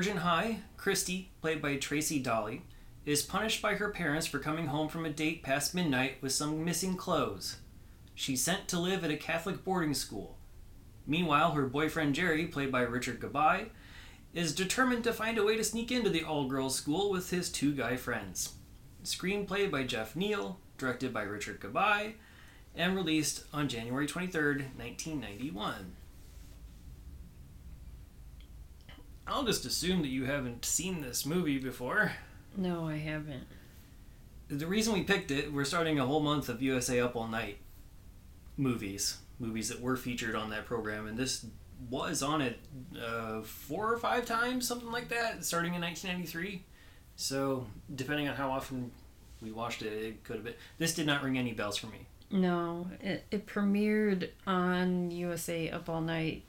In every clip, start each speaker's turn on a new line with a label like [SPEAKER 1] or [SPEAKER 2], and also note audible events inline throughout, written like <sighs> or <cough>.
[SPEAKER 1] Virgin High, Christy, played by Tracy Dali, is punished by her parents for coming home from a date past midnight with some missing clothes. She's sent to live at a Catholic boarding school. Meanwhile, her boyfriend Jerry, played by Richard Gabai, is determined to find a way to sneak into the all girls school with his two guy friends. Screenplay by Jeff Neal, directed by Richard Gabai, and released on January 23rd, 1991. I'll just assume that you haven't seen this movie before.
[SPEAKER 2] No, I haven't.
[SPEAKER 1] The reason we picked it, we're starting a whole month of USA Up All Night movies, movies that were featured on that program, and this was on it uh, four or five times, something like that, starting in 1993. So, depending on how often we watched it, it could have been. This did not ring any bells for me.
[SPEAKER 2] No, it, it premiered on USA Up All Night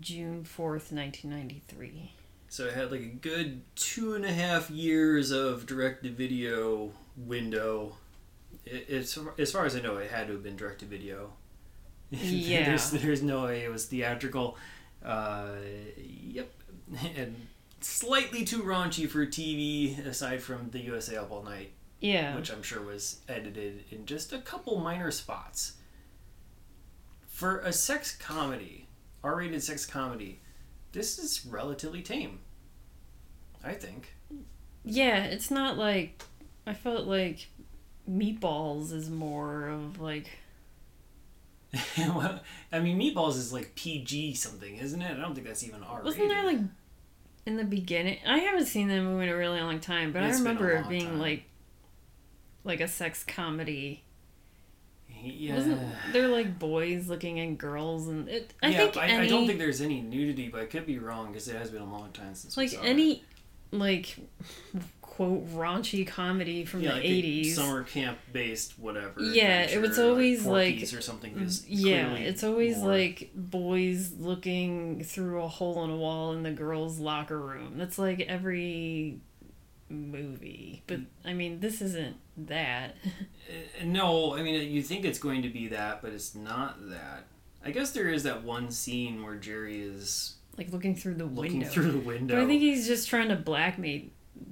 [SPEAKER 2] June 4th, 1993.
[SPEAKER 1] So it had like a good two and a half years of direct to video window. It, it's as far as I know, it had to have been direct to video. <laughs>
[SPEAKER 2] Yeah.
[SPEAKER 1] there's, there's no way it was theatrical. Uh, yep, <laughs> and slightly too raunchy for TV. Aside from the USA Up All Night,
[SPEAKER 2] Yeah.
[SPEAKER 1] which I'm sure was edited in just a couple minor spots. For a sex comedy, R-rated sex comedy, this is relatively tame. I think.
[SPEAKER 2] yeah, it's not like. I felt like Meatballs is more of like. <laughs>
[SPEAKER 1] well, I mean, Meatballs is like PG something, isn't it? I don't think that's even R-rated.
[SPEAKER 2] Wasn't there like. In the beginning, I haven't seen that movie in a really long time, but
[SPEAKER 1] It's
[SPEAKER 2] I remember it being
[SPEAKER 1] time.
[SPEAKER 2] like, like a sex comedy.
[SPEAKER 1] Yeah.
[SPEAKER 2] Wasn't they're like boys looking at girls, and it? I
[SPEAKER 1] yeah,
[SPEAKER 2] think
[SPEAKER 1] I,
[SPEAKER 2] any,
[SPEAKER 1] I don't think there's any nudity, but I could be wrong because it has been a long time since
[SPEAKER 2] like any like quote raunchy comedy from
[SPEAKER 1] Yeah,
[SPEAKER 2] the
[SPEAKER 1] like
[SPEAKER 2] eighties.
[SPEAKER 1] summer camp based whatever.
[SPEAKER 2] Yeah, it was always, like-
[SPEAKER 1] Porky's or something. is
[SPEAKER 2] Yeah, it's always
[SPEAKER 1] more-
[SPEAKER 2] like boys looking through a hole in a wall in the girls' locker room. That's like every movie. But I mean, this isn't that. <laughs>
[SPEAKER 1] No, I mean you think it's going to be that, but it's not that. I guess there is that one scene where Jerry is
[SPEAKER 2] like looking through the
[SPEAKER 1] looking
[SPEAKER 2] window.
[SPEAKER 1] through the window.
[SPEAKER 2] But I think he's just trying to blackmail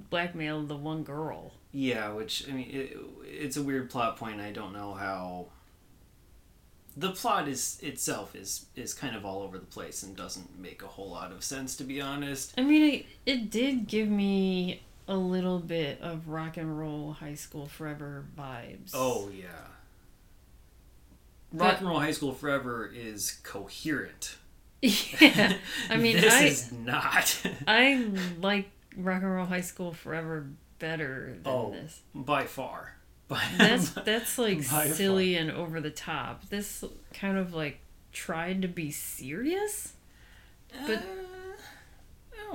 [SPEAKER 2] blackmail the one girl.
[SPEAKER 1] Yeah, which I mean, it, it's a weird plot point. I don't know how. The plot is itself is is kind of all over the place and doesn't make a whole lot of sense, to be honest.
[SPEAKER 2] I mean, it, it did give me a little bit of rock and roll high school forever vibes.
[SPEAKER 1] Oh yeah. Rock and Roll High School Forever is coherent. <laughs>
[SPEAKER 2] yeah. I mean, <laughs>
[SPEAKER 1] this
[SPEAKER 2] I
[SPEAKER 1] is not. <laughs>
[SPEAKER 2] I like rock and roll high school forever better than
[SPEAKER 1] Oh.
[SPEAKER 2] this.
[SPEAKER 1] by far. By,
[SPEAKER 2] That's that's like silly and over the top. This kind of like tried to be serious. but-
[SPEAKER 1] Uh,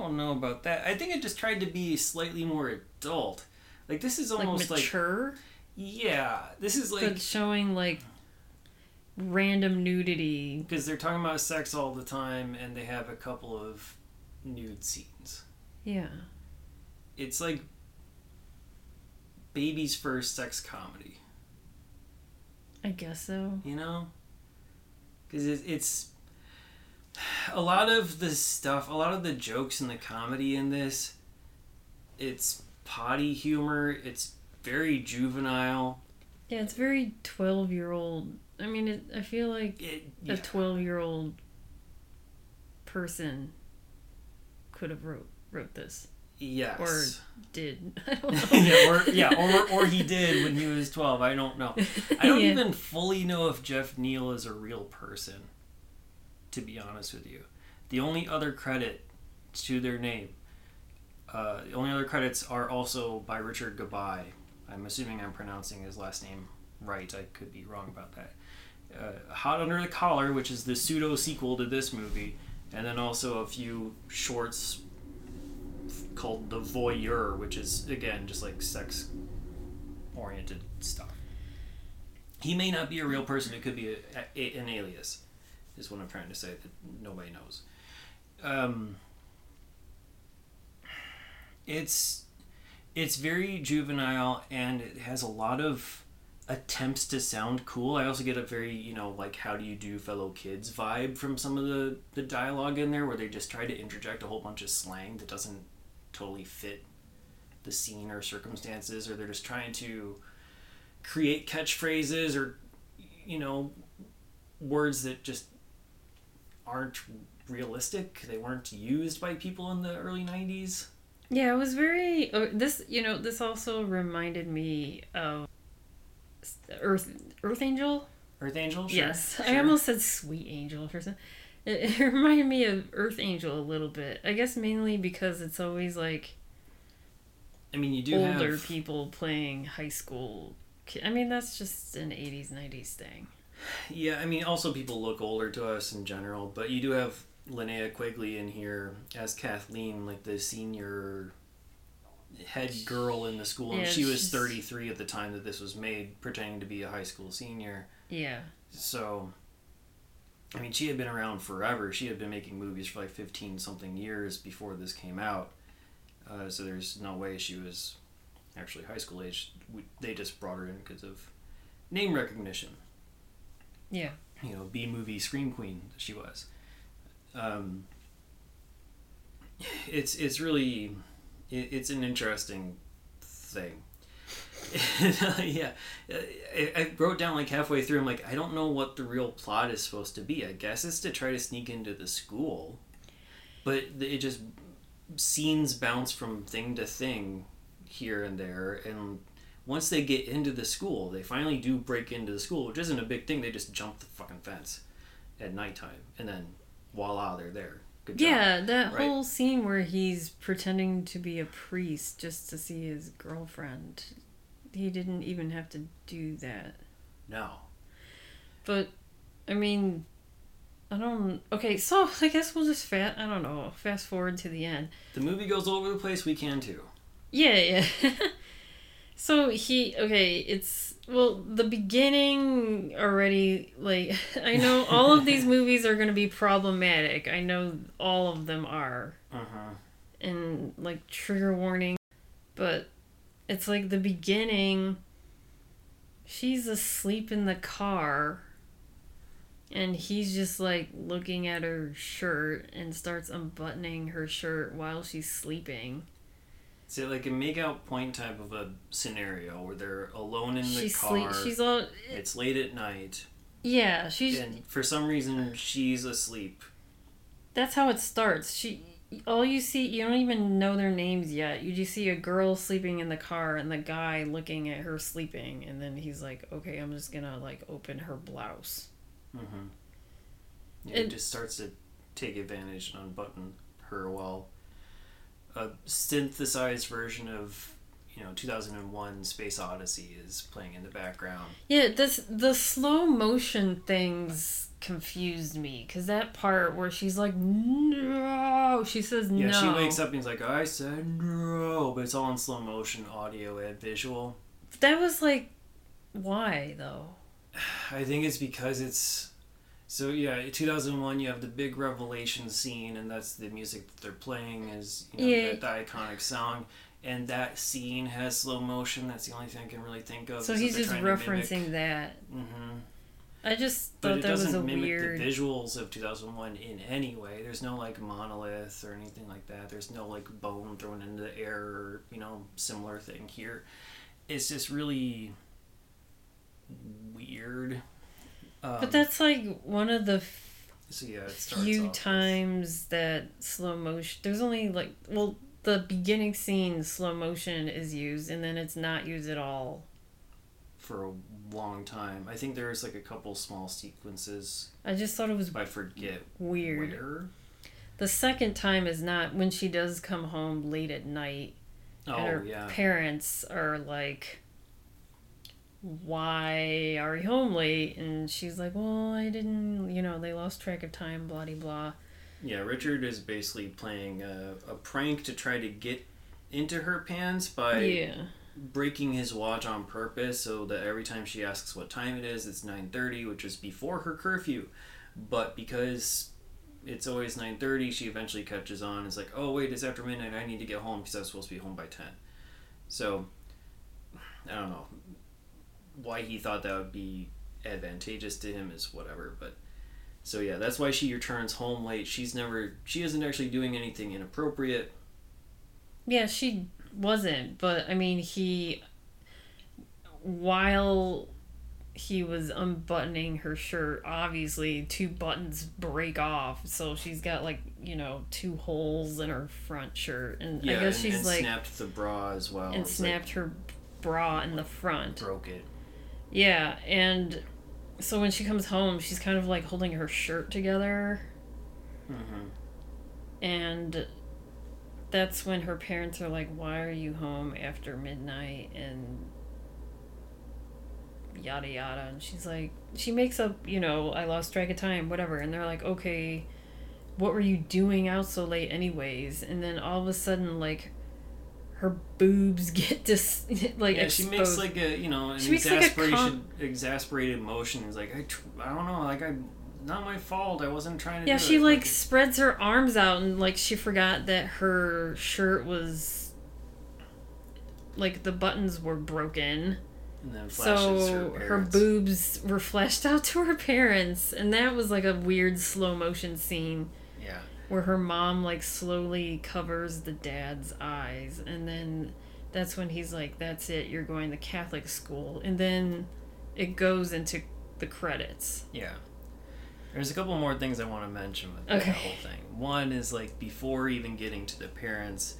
[SPEAKER 1] don't know about that. I think it just tried to be slightly more adult. Like this is almost
[SPEAKER 2] like
[SPEAKER 1] like,
[SPEAKER 2] mature,
[SPEAKER 1] yeah, this is like
[SPEAKER 2] but showing like random nudity.
[SPEAKER 1] because they're talking about sex all the time and they have a couple of nude scenes.
[SPEAKER 2] Yeah.
[SPEAKER 1] It's like baby's first sex comedy,
[SPEAKER 2] I guess so.
[SPEAKER 1] you know? Because it's <sighs> a lot of the stuff, a lot of the jokes and the comedy in this, it's potty humor, it's very juvenile.
[SPEAKER 2] Yeah, it's very 12 year old. I mean, it, I feel like
[SPEAKER 1] It,
[SPEAKER 2] a 12 year old person could have wrote wrote this
[SPEAKER 1] yes.
[SPEAKER 2] or did. <laughs> I don't know. <laughs>
[SPEAKER 1] yeah, or yeah, or or he <laughs> did when he was twelve. I don't know. I don't
[SPEAKER 2] Yeah.
[SPEAKER 1] even fully know if Jeff Neal is a real person. To be honest with you, The only other credit to their name, uh, the only other credits are also by Richard Gabai. I'm assuming I'm pronouncing his last name right. I could be wrong about that. Uh, Hot Under the Collar, which is the pseudo sequel to this movie, and then also a few shorts called The Voyeur, which is again just like sex oriented stuff. He may not be a real person, it could be a, a, an alias, is what I'm trying to say that nobody knows. Um, it's it's very juvenile and it has a lot of attempts to sound cool. I also get a very, you know, like how do you do fellow kids vibe from some of the the dialogue in there where they just try to interject a whole bunch of slang that doesn't totally fit the scene or circumstances or they're just trying to create catchphrases or you know words that just aren't realistic. They weren't used by people in the early 90s.
[SPEAKER 2] Yeah, it was very. Uh, this, you know, this also reminded me of Earth Earth Angel.
[SPEAKER 1] Earth Angel? Sure,
[SPEAKER 2] yes, I almost said Sweet Angel for some. <laughs> It, it reminded me of Earth Angel a little bit. I guess mainly because it's always like
[SPEAKER 1] I mean, you do
[SPEAKER 2] older
[SPEAKER 1] have
[SPEAKER 2] people playing high school. I mean, that's just an '80s '90s thing.
[SPEAKER 1] Yeah, I mean, also people look older to us in general, but you do have Linnea Quigley in here as Kathleen, like the senior head girl in the school, and
[SPEAKER 2] Yeah,
[SPEAKER 1] she was
[SPEAKER 2] she's-
[SPEAKER 1] 33 at the time that this was made, pretending to be a high school senior.
[SPEAKER 2] Yeah,
[SPEAKER 1] So, I mean, she had been around forever. She had been making movies for like 15 something years before this came out. Uh, so there's no way she was actually high school age. They just brought her in because of name recognition
[SPEAKER 2] yeah.
[SPEAKER 1] you know, B movie scream queen she was. Um, it's it's really it, it's an interesting thing. <laughs> yeah, I, I wrote down like halfway through. I'm like, I don't know what the real plot is supposed to be. I guess it's to try to sneak into the school, but it just scenes bounce from thing to thing here and there, and once they get into the school, they finally do break into the school, which isn't a big thing. They just jump the fucking fence at nighttime, and then voila, they're there. Good job.
[SPEAKER 2] Yeah, that
[SPEAKER 1] Right.
[SPEAKER 2] whole scene where he's pretending to be a priest just to see his girlfriend. He didn't even have to do that.
[SPEAKER 1] No.
[SPEAKER 2] But I mean, I don't. Okay, so I guess we'll just fast. I don't know. Fast forward to the end.
[SPEAKER 1] The movie goes all over the place. We can too.
[SPEAKER 2] Yeah, yeah. <laughs> so he okay. It's well the beginning already. Like <laughs> I know all of these <laughs> movies are going to be problematic. I know all of them are.
[SPEAKER 1] Uh huh.
[SPEAKER 2] and like trigger warning but it's like the beginning she's asleep in the car and he's just like looking at her shirt and starts unbuttoning her shirt while she's sleeping
[SPEAKER 1] Is it like a make out point type of a scenario where they're alone in the
[SPEAKER 2] she's
[SPEAKER 1] car?
[SPEAKER 2] sleep she's all
[SPEAKER 1] It's late at night,
[SPEAKER 2] yeah she's
[SPEAKER 1] and for some reason she's asleep.
[SPEAKER 2] that's how it starts she all you see you don't even know their names yet you just see a girl sleeping in the car and the guy looking at her sleeping and then he's like okay i'm just gonna like open her blouse
[SPEAKER 1] Mm-hmm. Yeah, he
[SPEAKER 2] And-
[SPEAKER 1] just starts to take advantage and unbutton her while a synthesized version of you know 2001 Space Odyssey is playing in the background.
[SPEAKER 2] yeah this the slow motion things confused me because that part where she's like no she says no.
[SPEAKER 1] Yeah,
[SPEAKER 2] no
[SPEAKER 1] she wakes up and he's like, I said no, but it's all in slow motion, audio and visual.
[SPEAKER 2] that was like why though
[SPEAKER 1] I think it's because it's so yeah. 2001, you have the big revelation scene, and that's the music that they're playing is you know,
[SPEAKER 2] Yeah.
[SPEAKER 1] the, the iconic song, and that scene has slow motion. That's the only thing I can really think of.
[SPEAKER 2] so he's just referencing that
[SPEAKER 1] Mhm.
[SPEAKER 2] i just
[SPEAKER 1] But
[SPEAKER 2] thought
[SPEAKER 1] it
[SPEAKER 2] that was
[SPEAKER 1] doesn't
[SPEAKER 2] a
[SPEAKER 1] mimic
[SPEAKER 2] weird
[SPEAKER 1] the visuals of 2001 in any way. There's no like monolith or anything like that. There's no like bone thrown into the air or you know similar thing here. It's just really weird. Um,
[SPEAKER 2] but that's like one of the
[SPEAKER 1] so yeah, it
[SPEAKER 2] few times that slow motion there's only like well the beginning scene slow motion is used and then it's not used at all
[SPEAKER 1] for a long time. I think there's like a couple small sequences.
[SPEAKER 2] i just thought it was
[SPEAKER 1] I forget
[SPEAKER 2] weird
[SPEAKER 1] where.
[SPEAKER 2] The second time is not when she does come home late at night.
[SPEAKER 1] Oh
[SPEAKER 2] and her
[SPEAKER 1] yeah.
[SPEAKER 2] parents are like, "Why are you home late?" And she's like, "Well, I didn't. You know, they lost track of time. Blah de blah."
[SPEAKER 1] Yeah, Richard is basically playing a, a prank to try to get into her pants by
[SPEAKER 2] yeah.
[SPEAKER 1] breaking his watch on purpose so that every time she asks what time it is, it's 9:30, which is before her curfew. But because it's always 9:30, she eventually catches on. It's like, "Oh, wait, it's after midnight. I need to get home because I was supposed to be home by 10." So, I don't know why he thought that would be advantageous to him is whatever, but so yeah, that's why she returns home late. She's never she isn't actually doing anything inappropriate.
[SPEAKER 2] Yeah, she wasn't, but I mean, he while he was unbuttoning her shirt, obviously two buttons break off, so she's got like, you know, two holes in her front shirt and
[SPEAKER 1] Yeah,
[SPEAKER 2] I guess
[SPEAKER 1] and,
[SPEAKER 2] she's
[SPEAKER 1] and
[SPEAKER 2] like
[SPEAKER 1] snapped the bra as well.
[SPEAKER 2] and
[SPEAKER 1] It's like,
[SPEAKER 2] snapped her bra in the front.
[SPEAKER 1] broke it.
[SPEAKER 2] Yeah, and so when she comes home, she's kind of like holding her shirt together.
[SPEAKER 1] Hmm
[SPEAKER 2] and that's when her parents are like, "Why are you home after midnight?" and yada yada. And she's like she makes up you know i lost track of time whatever. And they're like okay what were you doing out so late anyways? And then all of a sudden like her boobs <laughs> get dis like
[SPEAKER 1] yeah, she makes like a you know an
[SPEAKER 2] She makes, like,
[SPEAKER 1] exasperation,
[SPEAKER 2] com-
[SPEAKER 1] exasperated motion. It's like I, tr- I don't know, like I, not my fault. I wasn't trying to. Do Yeah,
[SPEAKER 2] she
[SPEAKER 1] it.
[SPEAKER 2] like spreads her arms out and like she forgot that her shirt was like the buttons were broken.
[SPEAKER 1] and then flashes
[SPEAKER 2] So
[SPEAKER 1] her,
[SPEAKER 2] her, boobs were <laughs> flashed out to her parents and that was like a weird slow motion scene where her mom like slowly covers the dad's eyes and then that's when he's like that's it you're going to Catholic school and then it goes into the credits.
[SPEAKER 1] yeah. There's a couple more things I want to mention with that
[SPEAKER 2] Okay.
[SPEAKER 1] whole thing. One is like before even getting to the parents,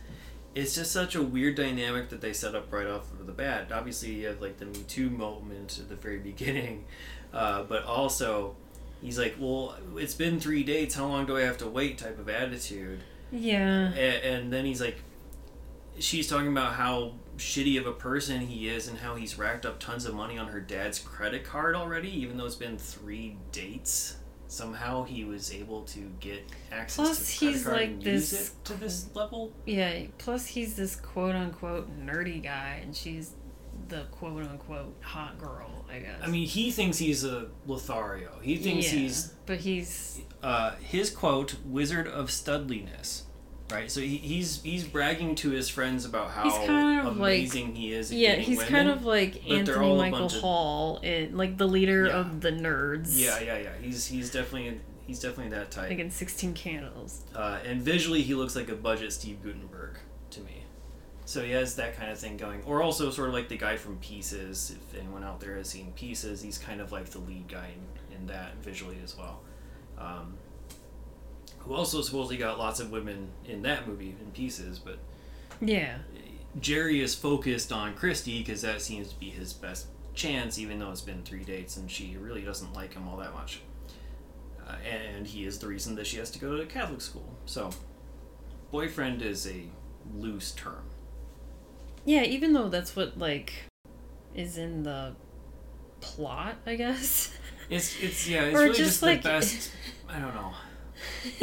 [SPEAKER 1] it's just such a weird dynamic that they set up right off of the bat. Obviously, you have like the Me Too moment at the very beginning, uh, but also he's like, "Well, it's been three dates. How long do I have to wait?" Type of attitude.
[SPEAKER 2] Yeah.
[SPEAKER 1] A- and then he's like she's talking about how shitty of a person he is and how he's racked up tons of money on her dad's credit card already even though it's been three dates somehow he was able to get access
[SPEAKER 2] Plus,
[SPEAKER 1] to
[SPEAKER 2] he's
[SPEAKER 1] card
[SPEAKER 2] like
[SPEAKER 1] and use
[SPEAKER 2] this
[SPEAKER 1] it to this level
[SPEAKER 2] Yeah, plus he's this quote unquote nerdy guy, and she's the quote unquote hot girl, I guess.
[SPEAKER 1] i mean he thinks he's a lothario he thinks
[SPEAKER 2] Yeah,
[SPEAKER 1] he's
[SPEAKER 2] But he's.
[SPEAKER 1] uh, his quote wizard of studliness right so he, he's he's bragging to his friends about how
[SPEAKER 2] kind of like-
[SPEAKER 1] amazing he is
[SPEAKER 2] Yeah, he's
[SPEAKER 1] women.
[SPEAKER 2] kind of like Anthony Michael
[SPEAKER 1] of-
[SPEAKER 2] Hall, in, like the leader
[SPEAKER 1] Yeah.
[SPEAKER 2] of the nerds.
[SPEAKER 1] Yeah, yeah, yeah. He's he's definitely he's definitely that type.
[SPEAKER 2] Like in 16 Candles.
[SPEAKER 1] Uh, and visually, he looks like a budget Steve Guttenberg. So he has that kind of thing going. Or also sort of like the guy from Pieces. If anyone out there has seen Pieces, he's kind of like the lead guy in, in that visually as well. Um, who also supposedly got lots of women in that movie in Pieces, but
[SPEAKER 2] Yeah.
[SPEAKER 1] Jerry is focused on Christy because that seems to be his best chance, even though it's been three dates and she really doesn't like him all that much. Uh, and he is the reason that she has to go to Catholic school. So, boyfriend is a loose term.
[SPEAKER 2] Yeah, even though that's what, like, is in the plot, I guess.
[SPEAKER 1] It's it's yeah, it's <laughs>
[SPEAKER 2] Or
[SPEAKER 1] really
[SPEAKER 2] just,
[SPEAKER 1] just,
[SPEAKER 2] like-
[SPEAKER 1] the best. <laughs> I don't know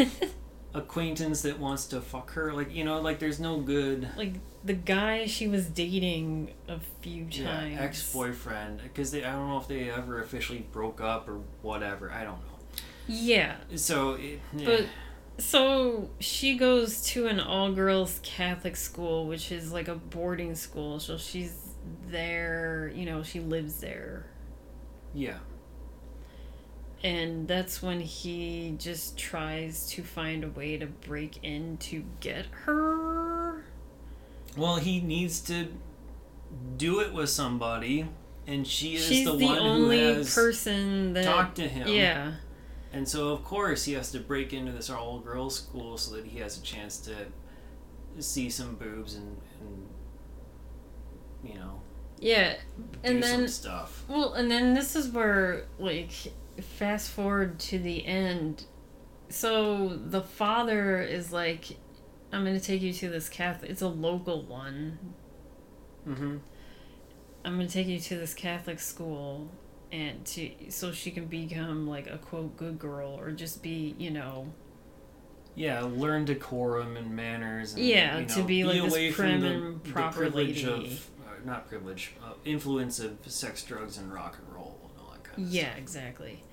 [SPEAKER 1] <laughs> acquaintance that wants to fuck her. Like you know, like there's no good.
[SPEAKER 2] like, the guy she was dating a few times.
[SPEAKER 1] Yeah, ex-boyfriend because I don't know if they ever officially broke up or whatever. I don't know.
[SPEAKER 2] Yeah.
[SPEAKER 1] So, it,
[SPEAKER 2] But so she goes to an all girls Catholic school, which is like a boarding school. So she's there, you know, she lives there.
[SPEAKER 1] yeah,
[SPEAKER 2] And that's when he just tries to find a way to break in to get her.
[SPEAKER 1] well, he needs to do it with somebody, and she is
[SPEAKER 2] She's
[SPEAKER 1] the,
[SPEAKER 2] the,
[SPEAKER 1] one
[SPEAKER 2] only
[SPEAKER 1] who has
[SPEAKER 2] person that
[SPEAKER 1] talked to him.
[SPEAKER 2] Yeah.
[SPEAKER 1] And so of course he has to break into this all girls school so that he has a chance to see some boobs and, and you know
[SPEAKER 2] Yeah. And then
[SPEAKER 1] some stuff.
[SPEAKER 2] Well, and then this is where, like, fast forward to the end, so the father is like, I'm gonna take you to this Catholic. It's a local one.
[SPEAKER 1] Mm-hmm.
[SPEAKER 2] I'm gonna take you to this Catholic school, and to so she can become like a quote good girl or just be you know
[SPEAKER 1] Yeah, learn decorum and manners. And,
[SPEAKER 2] Yeah,
[SPEAKER 1] you
[SPEAKER 2] to
[SPEAKER 1] know,
[SPEAKER 2] be like this
[SPEAKER 1] away
[SPEAKER 2] prim
[SPEAKER 1] from the,
[SPEAKER 2] and
[SPEAKER 1] the privilege
[SPEAKER 2] lady.
[SPEAKER 1] of uh, not privilege, uh, influence of sex, drugs, and rock and roll and all that kind of
[SPEAKER 2] Yeah, exactly.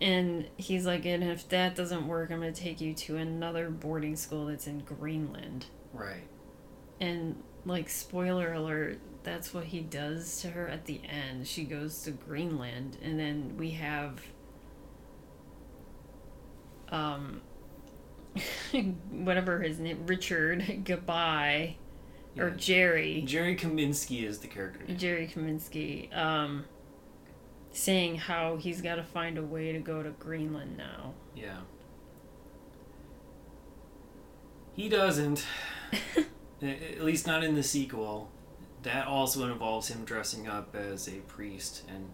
[SPEAKER 2] And he's like, and if that doesn't work, I'm going to take you to another boarding school that's in Greenland.
[SPEAKER 1] Right.
[SPEAKER 2] And, like, spoiler alert, that's what he does to her at the end. She goes to Greenland, and then we have. Um, <laughs> whatever his name, Richard Gabai, or Jerry.
[SPEAKER 1] Jerry Kaminsky is the character. name.
[SPEAKER 2] Jerry Kaminsky, um, saying how he's got to find a way to go to Greenland now.
[SPEAKER 1] Yeah. He doesn't. <laughs> At least not in the sequel. That also involves him dressing up as a priest and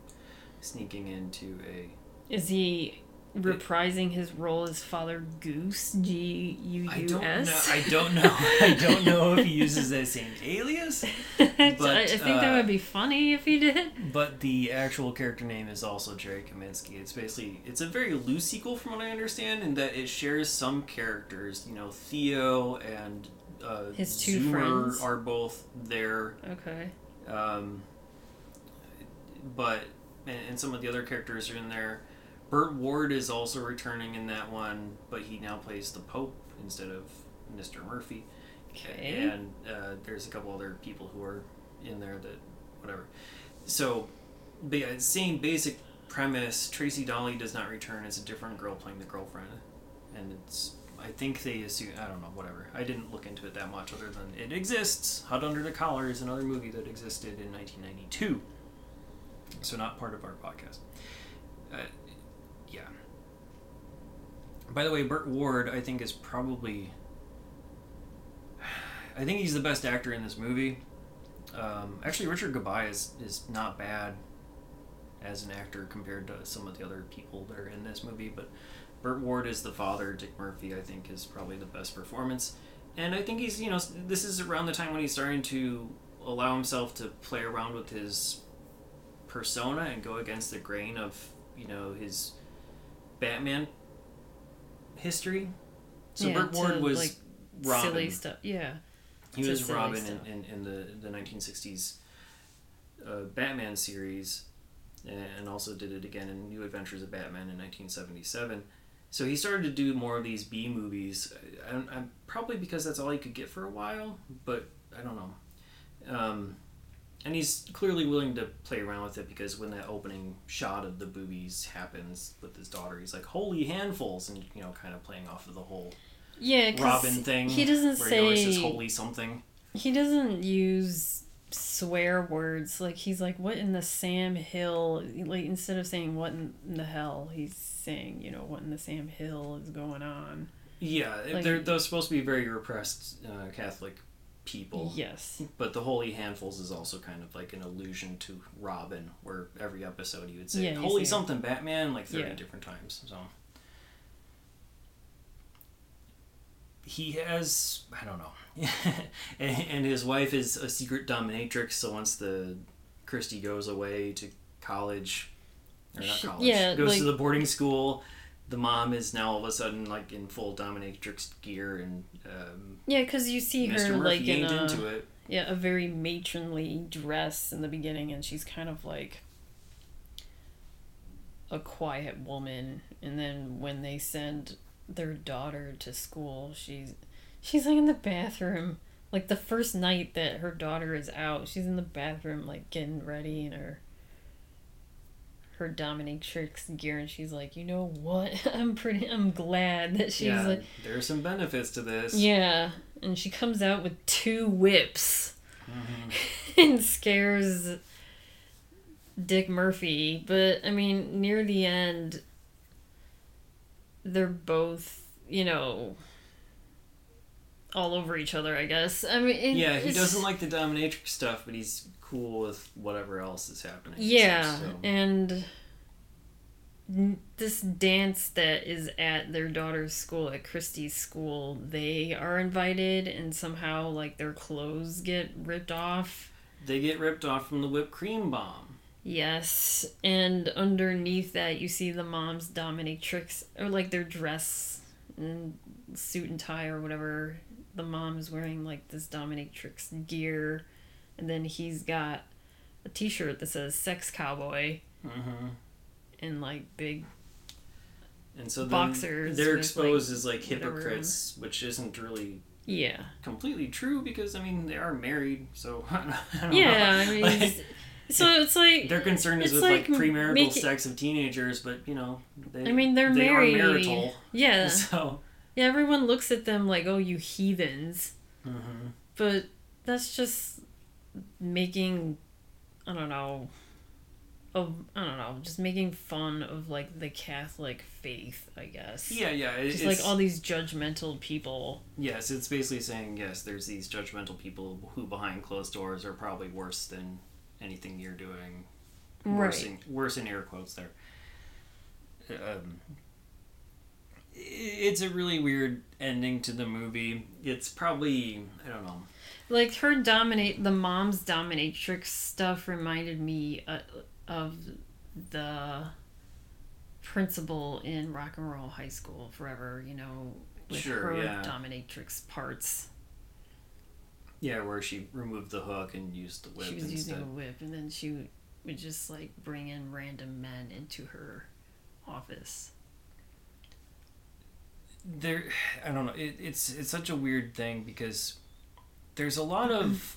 [SPEAKER 1] sneaking into a.
[SPEAKER 2] Is he reprising his role as Father Goose? G U
[SPEAKER 1] I
[SPEAKER 2] U
[SPEAKER 1] don't know. Don't know. <laughs> I don't know if he uses that same alias, <laughs> but,
[SPEAKER 2] I think that
[SPEAKER 1] uh,
[SPEAKER 2] would be funny if he did.
[SPEAKER 1] but the actual character name is also Jerry Kaminsky. It's basically it's a very loose sequel from what I understand, in that it shares some characters. You know, Theo and uh,
[SPEAKER 2] His two
[SPEAKER 1] Zoomer
[SPEAKER 2] friends.
[SPEAKER 1] are both there.
[SPEAKER 2] Okay.
[SPEAKER 1] Um, but and, and some of the other characters are in there. Burt Ward is also returning in that one, but he now plays the Pope instead of Mr. Murphy.
[SPEAKER 2] Okay.
[SPEAKER 1] And uh, there's a couple other people who are in there that whatever. So, but yeah, same basic premise. Tracy Dali does not return as a different girl playing the girlfriend, and it's. I think they assume. I don't know. Whatever. I didn't look into it that much, other than it exists. Hot Under the Collar is another movie that existed in 1992. So not part of our podcast. Uh, yeah. By the way, Burt Ward, I think, is probably. I think he's the best actor in this movie. Um, actually, Richard Gabai is, is not bad as an actor compared to some of the other people that are in this movie, but Burt Ward is the father. Dick Murphy, I think, is probably the best performance. And I think he's, you know, this is around the time when he's starting to allow himself to play around with his persona and go against the grain of, you know, his Batman history. So
[SPEAKER 2] Yeah,
[SPEAKER 1] Burt Ward was
[SPEAKER 2] like,
[SPEAKER 1] Robin.
[SPEAKER 2] Silly stuff. Yeah.
[SPEAKER 1] He was Robin in, in, in the, the 1960s uh, Batman series and also did it again in New Adventures of Batman in 1977. So he started to do more of these B movies. I, I'm, I'm probably because that's all he could get for a while, but I don't know. Um, and he's clearly willing to play around with it because when that opening shot of the boobies happens with his daughter, he's like, "Holy handfuls!" and you know, kind of playing off of the whole
[SPEAKER 2] yeah
[SPEAKER 1] Robin thing.
[SPEAKER 2] He doesn't
[SPEAKER 1] where he always says "Holy something."
[SPEAKER 2] he doesn't use swear words like he's like what in the Sam Hill like instead of saying what in the hell he's saying you know what in the Sam Hill is going on
[SPEAKER 1] Yeah,
[SPEAKER 2] Like-
[SPEAKER 1] they're they're supposed to be very repressed uh, Catholic people.
[SPEAKER 2] yes
[SPEAKER 1] But the Holy Handfuls is also kind of like an allusion to Robin, where every episode you would say
[SPEAKER 2] Yeah,
[SPEAKER 1] "Holy something Batman" like thirty
[SPEAKER 2] Yeah.
[SPEAKER 1] different times. So he has I don't know, <laughs> and, and his wife is a secret dominatrix. So once the Christie goes away to college, or not college,
[SPEAKER 2] yeah,
[SPEAKER 1] goes to the boarding school. The mom is now all of a sudden like in full dominatrix gear, and um,
[SPEAKER 2] yeah because you see
[SPEAKER 1] Mr.
[SPEAKER 2] her
[SPEAKER 1] Murphy
[SPEAKER 2] like in a
[SPEAKER 1] into it.
[SPEAKER 2] yeah a very matronly dress in the beginning and she's kind of like a quiet woman and then when they send their daughter to school she's she's like in the bathroom like the first night that her daughter is out she's in the bathroom like getting ready in her her dominatrix gear and she's like you know what <laughs> i'm pretty i'm glad that she's
[SPEAKER 1] yeah,
[SPEAKER 2] like
[SPEAKER 1] there are some benefits to this.
[SPEAKER 2] yeah and she comes out with two whips
[SPEAKER 1] Mhm. <laughs>
[SPEAKER 2] and scares Dick Murphy. But I mean, near the end, they're both, you know, all over each other. I guess. I mean, it-
[SPEAKER 1] Yeah, he doesn't like the dominatrix stuff, but he's cool with whatever else is happening.
[SPEAKER 2] Yeah,
[SPEAKER 1] so.
[SPEAKER 2] and this dance that is at their daughter's school at Christie's school, they are invited and somehow like their clothes get ripped off.
[SPEAKER 1] They get ripped off from the whipped cream bomb.
[SPEAKER 2] Yes, and underneath that you see the mom's dominatrix or like their dress and suit and tie or whatever. The mom is wearing like this dominatrix gear, and then he's got a T-shirt that says "Sex Cowboy"
[SPEAKER 1] Mm-hmm.
[SPEAKER 2] and like big
[SPEAKER 1] And so
[SPEAKER 2] Boxers
[SPEAKER 1] they're exposed as like
[SPEAKER 2] whatever.
[SPEAKER 1] hypocrites, which isn't really
[SPEAKER 2] yeah
[SPEAKER 1] completely true because I mean they are married, so <laughs> I don't
[SPEAKER 2] yeah.
[SPEAKER 1] know.
[SPEAKER 2] I mean, <laughs>
[SPEAKER 1] Like,
[SPEAKER 2] so it's like
[SPEAKER 1] their concern is with like,
[SPEAKER 2] like
[SPEAKER 1] premarital
[SPEAKER 2] making-
[SPEAKER 1] sex of teenagers, but you know they.
[SPEAKER 2] I mean they're
[SPEAKER 1] they
[SPEAKER 2] married.
[SPEAKER 1] Marital,
[SPEAKER 2] Yeah, <laughs>
[SPEAKER 1] so.
[SPEAKER 2] yeah. Everyone looks at them like, oh, you heathens.
[SPEAKER 1] mhm.
[SPEAKER 2] but that's just making i don't know of i don't know just making fun of like the catholic faith i guess
[SPEAKER 1] Yeah, yeah. It,
[SPEAKER 2] just
[SPEAKER 1] it's,
[SPEAKER 2] like all these judgmental people
[SPEAKER 1] Yes, it's basically saying yes. There's these judgmental people who, behind closed doors, are probably worse than anything you're doing. Worse
[SPEAKER 2] right
[SPEAKER 1] in, worse in air quotes there. Um, it's a really weird ending to the movie. It's probably I don't know.
[SPEAKER 2] like her dominate the mom's dominatrix stuff reminded me uh, of the principal in rock and roll high school forever you know with
[SPEAKER 1] Sure,
[SPEAKER 2] her
[SPEAKER 1] yeah.
[SPEAKER 2] dominatrix parts
[SPEAKER 1] Yeah, where she removed the hook and used the whip
[SPEAKER 2] she was
[SPEAKER 1] instead.
[SPEAKER 2] using a whip and then she would, would just like bring in random men into her office
[SPEAKER 1] there i don't know it, it's it's such a weird thing because there's a lot of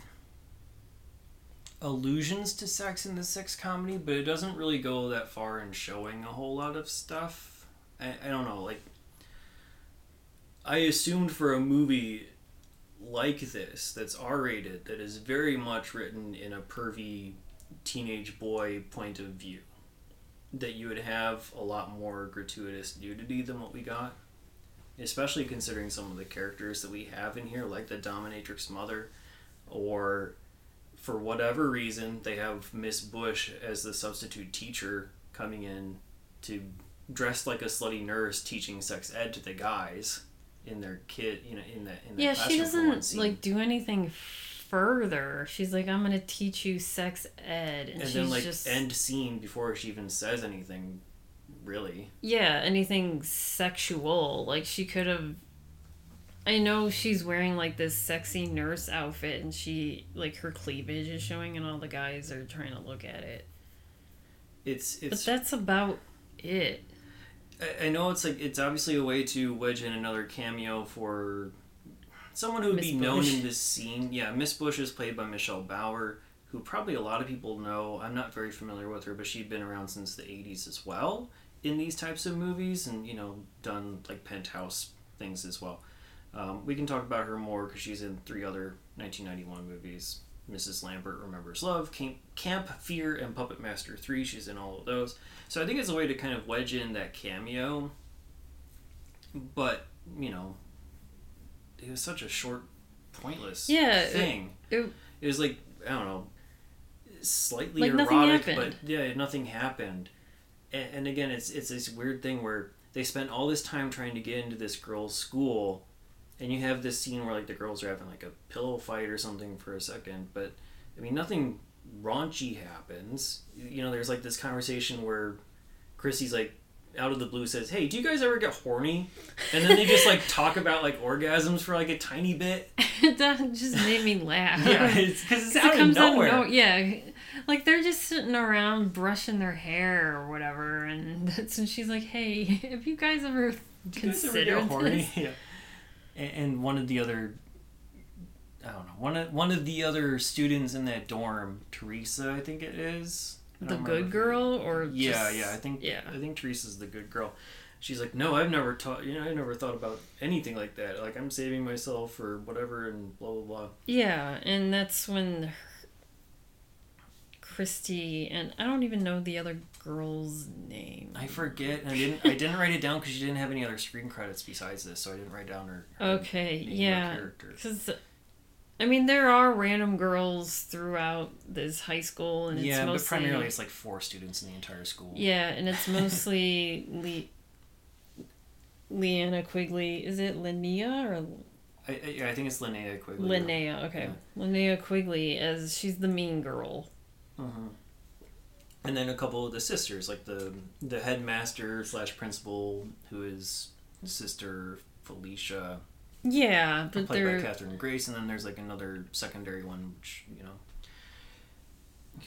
[SPEAKER 1] <clears throat> allusions to sex in the sex comedy but it doesn't really go that far in showing a whole lot of stuff i, I don't know like i assumed for a movie like this that's r-rated that is very much written in a pervy teenage boy point of view that you would have a lot more gratuitous nudity than what we got especially considering some of the characters that we have in here, like the dominatrix mother, or for whatever reason they have Miss Bush as the substitute teacher coming in to dress like a slutty nurse teaching sex ed to the guys in their kid, you know, in the in that
[SPEAKER 2] yeah she doesn't like do anything further. She's like i'm gonna teach you sex ed. And,
[SPEAKER 1] and
[SPEAKER 2] she's
[SPEAKER 1] then like
[SPEAKER 2] just
[SPEAKER 1] end scene before she even says anything, really.
[SPEAKER 2] yeah anything sexual. Like she could have i know she's wearing like this sexy nurse outfit and she like her cleavage is showing and all the guys are trying to look at it.
[SPEAKER 1] It's it's...
[SPEAKER 2] but that's about it
[SPEAKER 1] I- I know it's like it's obviously a way to wedge in another cameo for someone who would
[SPEAKER 2] Miss
[SPEAKER 1] be known in this scene. Yeah, Miss Bush is played by Michelle Bauer, who probably a lot of people know. I'm not very familiar with her, but she'd been around since the 80s as well in these types of movies, and you know done like penthouse things as well. Um, we can talk about her more because she's in three other 1991 movies. Mrs. Lambert Remembers Love, Camp, Camp Fear, and Puppet Master 3. She's in all of those. So I think it's a way to kind of wedge in that cameo. But, you know, it was such a short, pointless
[SPEAKER 2] Yeah,
[SPEAKER 1] thing.
[SPEAKER 2] it-
[SPEAKER 1] It was like, I don't know, slightly
[SPEAKER 2] Like
[SPEAKER 1] erotic, but yeah, nothing happened. And, and again, it's, it's this weird thing where they spent all this time trying to get into this girl's school and you have this scene where like the girls are having like a pillow fight or something for a second but i mean nothing raunchy happens. You know there's like this conversation where chrissy's like out of the blue says hey do you guys ever get horny? And then they just like <laughs> talk about like orgasms for like a tiny bit. <laughs>
[SPEAKER 2] That just made me laugh.
[SPEAKER 1] Yeah it's <laughs> because it's
[SPEAKER 2] 'Cause
[SPEAKER 1] out
[SPEAKER 2] it comes
[SPEAKER 1] of nowhere.
[SPEAKER 2] out of no, yeah, like they're just sitting around brushing their hair or whatever, and that's when she's like, "Hey, have you guys ever
[SPEAKER 1] Do you guys ever
[SPEAKER 2] considered
[SPEAKER 1] get horny?
[SPEAKER 2] this?"
[SPEAKER 1] yeah and, one of the other I don't know. One of one of the other students in that dorm, Teresa, I think it is.
[SPEAKER 2] The good girl, or
[SPEAKER 1] Yeah,
[SPEAKER 2] just-
[SPEAKER 1] yeah. I think
[SPEAKER 2] yeah.
[SPEAKER 1] I think Teresa's the good girl. She's like, no, I've never taught. You know, I never thought about anything like that. Like I'm saving myself for whatever and blah blah blah.
[SPEAKER 2] Yeah, and that's when her- Christy and I don't even know the other girl's name.
[SPEAKER 1] I forget. I didn't. I didn't write it down because she didn't have any other screen credits besides this, so I didn't write down her. her
[SPEAKER 2] Okay, yeah, because I mean, there are random girls throughout this high school, and it's
[SPEAKER 1] yeah,
[SPEAKER 2] mostly
[SPEAKER 1] but primarily it's like four students in the entire school.
[SPEAKER 2] yeah, and it's <laughs> mostly Le- Leanna Quigley. Is it Linnea or
[SPEAKER 1] I, I, I think it's Linnea Quigley.
[SPEAKER 2] Linnea? Okay, Linnea Quigley as she's the mean girl.
[SPEAKER 1] Hmm And then a couple of the sisters, like the the headmaster slash principal, who is sister Felicia,
[SPEAKER 2] Yeah, but
[SPEAKER 1] played by
[SPEAKER 2] they're
[SPEAKER 1] Catherine Grace, and then there's like another secondary one, which you know,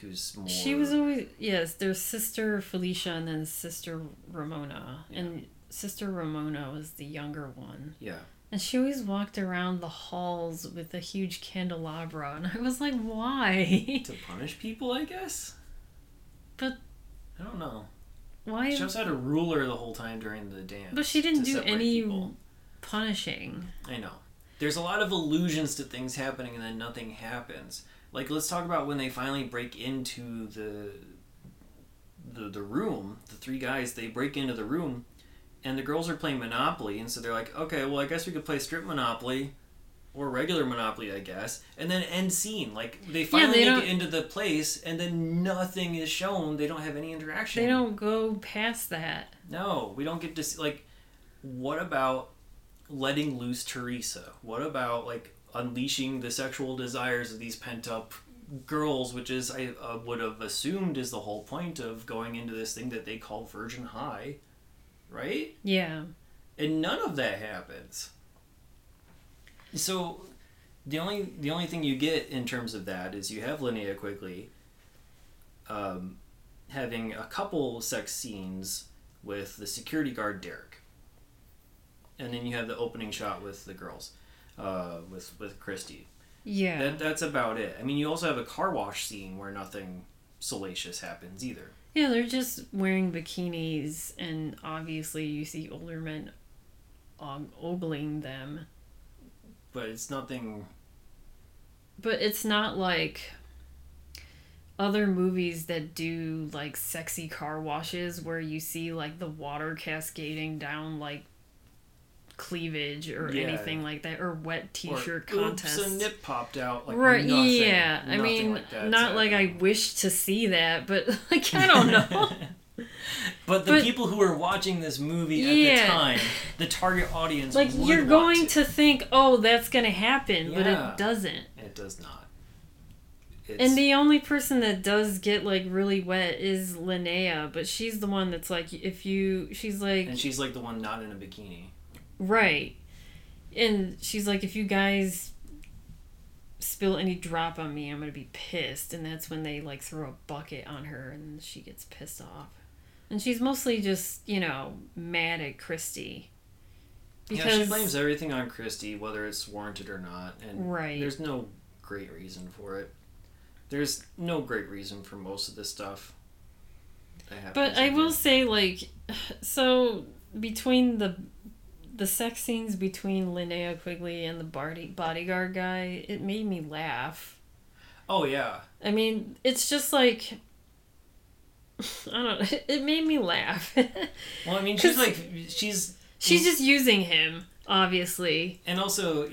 [SPEAKER 1] who's more.
[SPEAKER 2] she was always yes. There's sister Felicia and then sister Ramona, and sister Ramona was the younger one.
[SPEAKER 1] Yeah,
[SPEAKER 2] And she always walked around the halls with a huge candelabra, and I was like, why?
[SPEAKER 1] to punish people, I guess.
[SPEAKER 2] But-
[SPEAKER 1] I don't know.
[SPEAKER 2] why?
[SPEAKER 1] She also had a ruler the whole time during the dance.
[SPEAKER 2] But she didn't do any
[SPEAKER 1] people.
[SPEAKER 2] punishing.
[SPEAKER 1] I know. There's a lot of allusions to things happening and then nothing happens. Like let's talk about when they finally break into the the the room. The three guys they break into the room, and the girls are playing Monopoly, and so they're like, okay, well I guess we could play strip Monopoly. Or regular Monopoly, I guess, and then end scene. Like they finally
[SPEAKER 2] they
[SPEAKER 1] make it into the place, and then nothing is shown. They don't have any interaction.
[SPEAKER 2] They don't go past that.
[SPEAKER 1] No, we don't get to see. Like, what about letting loose Teresa? What about like unleashing the sexual desires of these pent up girls, which is I uh, would have assumed is the whole point of going into this thing that they call Virgin High, right?
[SPEAKER 2] Yeah.
[SPEAKER 1] And none of that happens. So, the only the only thing you get in terms of that is you have Linnea Quigley um, having a couple sex scenes with the security guard Derek, and then you have the opening shot with the girls, uh, with with Christy.
[SPEAKER 2] Yeah.
[SPEAKER 1] That, that's about it. I mean, you also have a car wash scene where nothing salacious happens either.
[SPEAKER 2] Yeah, they're just wearing bikinis, and obviously you see older men og- ogling them.
[SPEAKER 1] But it's nothing.
[SPEAKER 2] But it's not like other movies that do like sexy car washes where you see like the water cascading down like cleavage or
[SPEAKER 1] Yeah.
[SPEAKER 2] anything like that or wet t-shirt
[SPEAKER 1] contest.
[SPEAKER 2] Oops,
[SPEAKER 1] a nip popped out. Like
[SPEAKER 2] right,
[SPEAKER 1] nothing,
[SPEAKER 2] yeah. I mean,
[SPEAKER 1] like
[SPEAKER 2] not like I wish to see that, but <laughs> like I don't know. <laughs>
[SPEAKER 1] but the
[SPEAKER 2] But-
[SPEAKER 1] people who are watching this movie at
[SPEAKER 2] Yeah.
[SPEAKER 1] the time, the target audience,
[SPEAKER 2] like you're going
[SPEAKER 1] it.
[SPEAKER 2] to think, "Oh, that's going to happen," but it doesn't.
[SPEAKER 1] It does not. It's,
[SPEAKER 2] And the only person that does get like really wet is Linnea, but she's the one that's like if you she's like
[SPEAKER 1] and she's like the one not in a bikini.
[SPEAKER 2] Right. And she's like if you guys spill any drop on me, I'm going to be pissed. And that's when they like throw a bucket on her and she gets pissed off. And she's mostly just, you know, mad at Christy.
[SPEAKER 1] yeah, she blames everything on Christy, whether it's warranted or not, and
[SPEAKER 2] Right.
[SPEAKER 1] there's no great reason for it. There's no great reason for most of this stuff. that
[SPEAKER 2] But I will say, like, <sighs> so between the the sex scenes between Linnea Quigley and the body, bodyguard guy, it made me laugh.
[SPEAKER 1] Oh yeah,
[SPEAKER 2] I mean, it's just like <laughs> I don't. know. <laughs> It made me laugh. <laughs>
[SPEAKER 1] well I mean she's like she's
[SPEAKER 2] She's just using him, obviously.
[SPEAKER 1] and also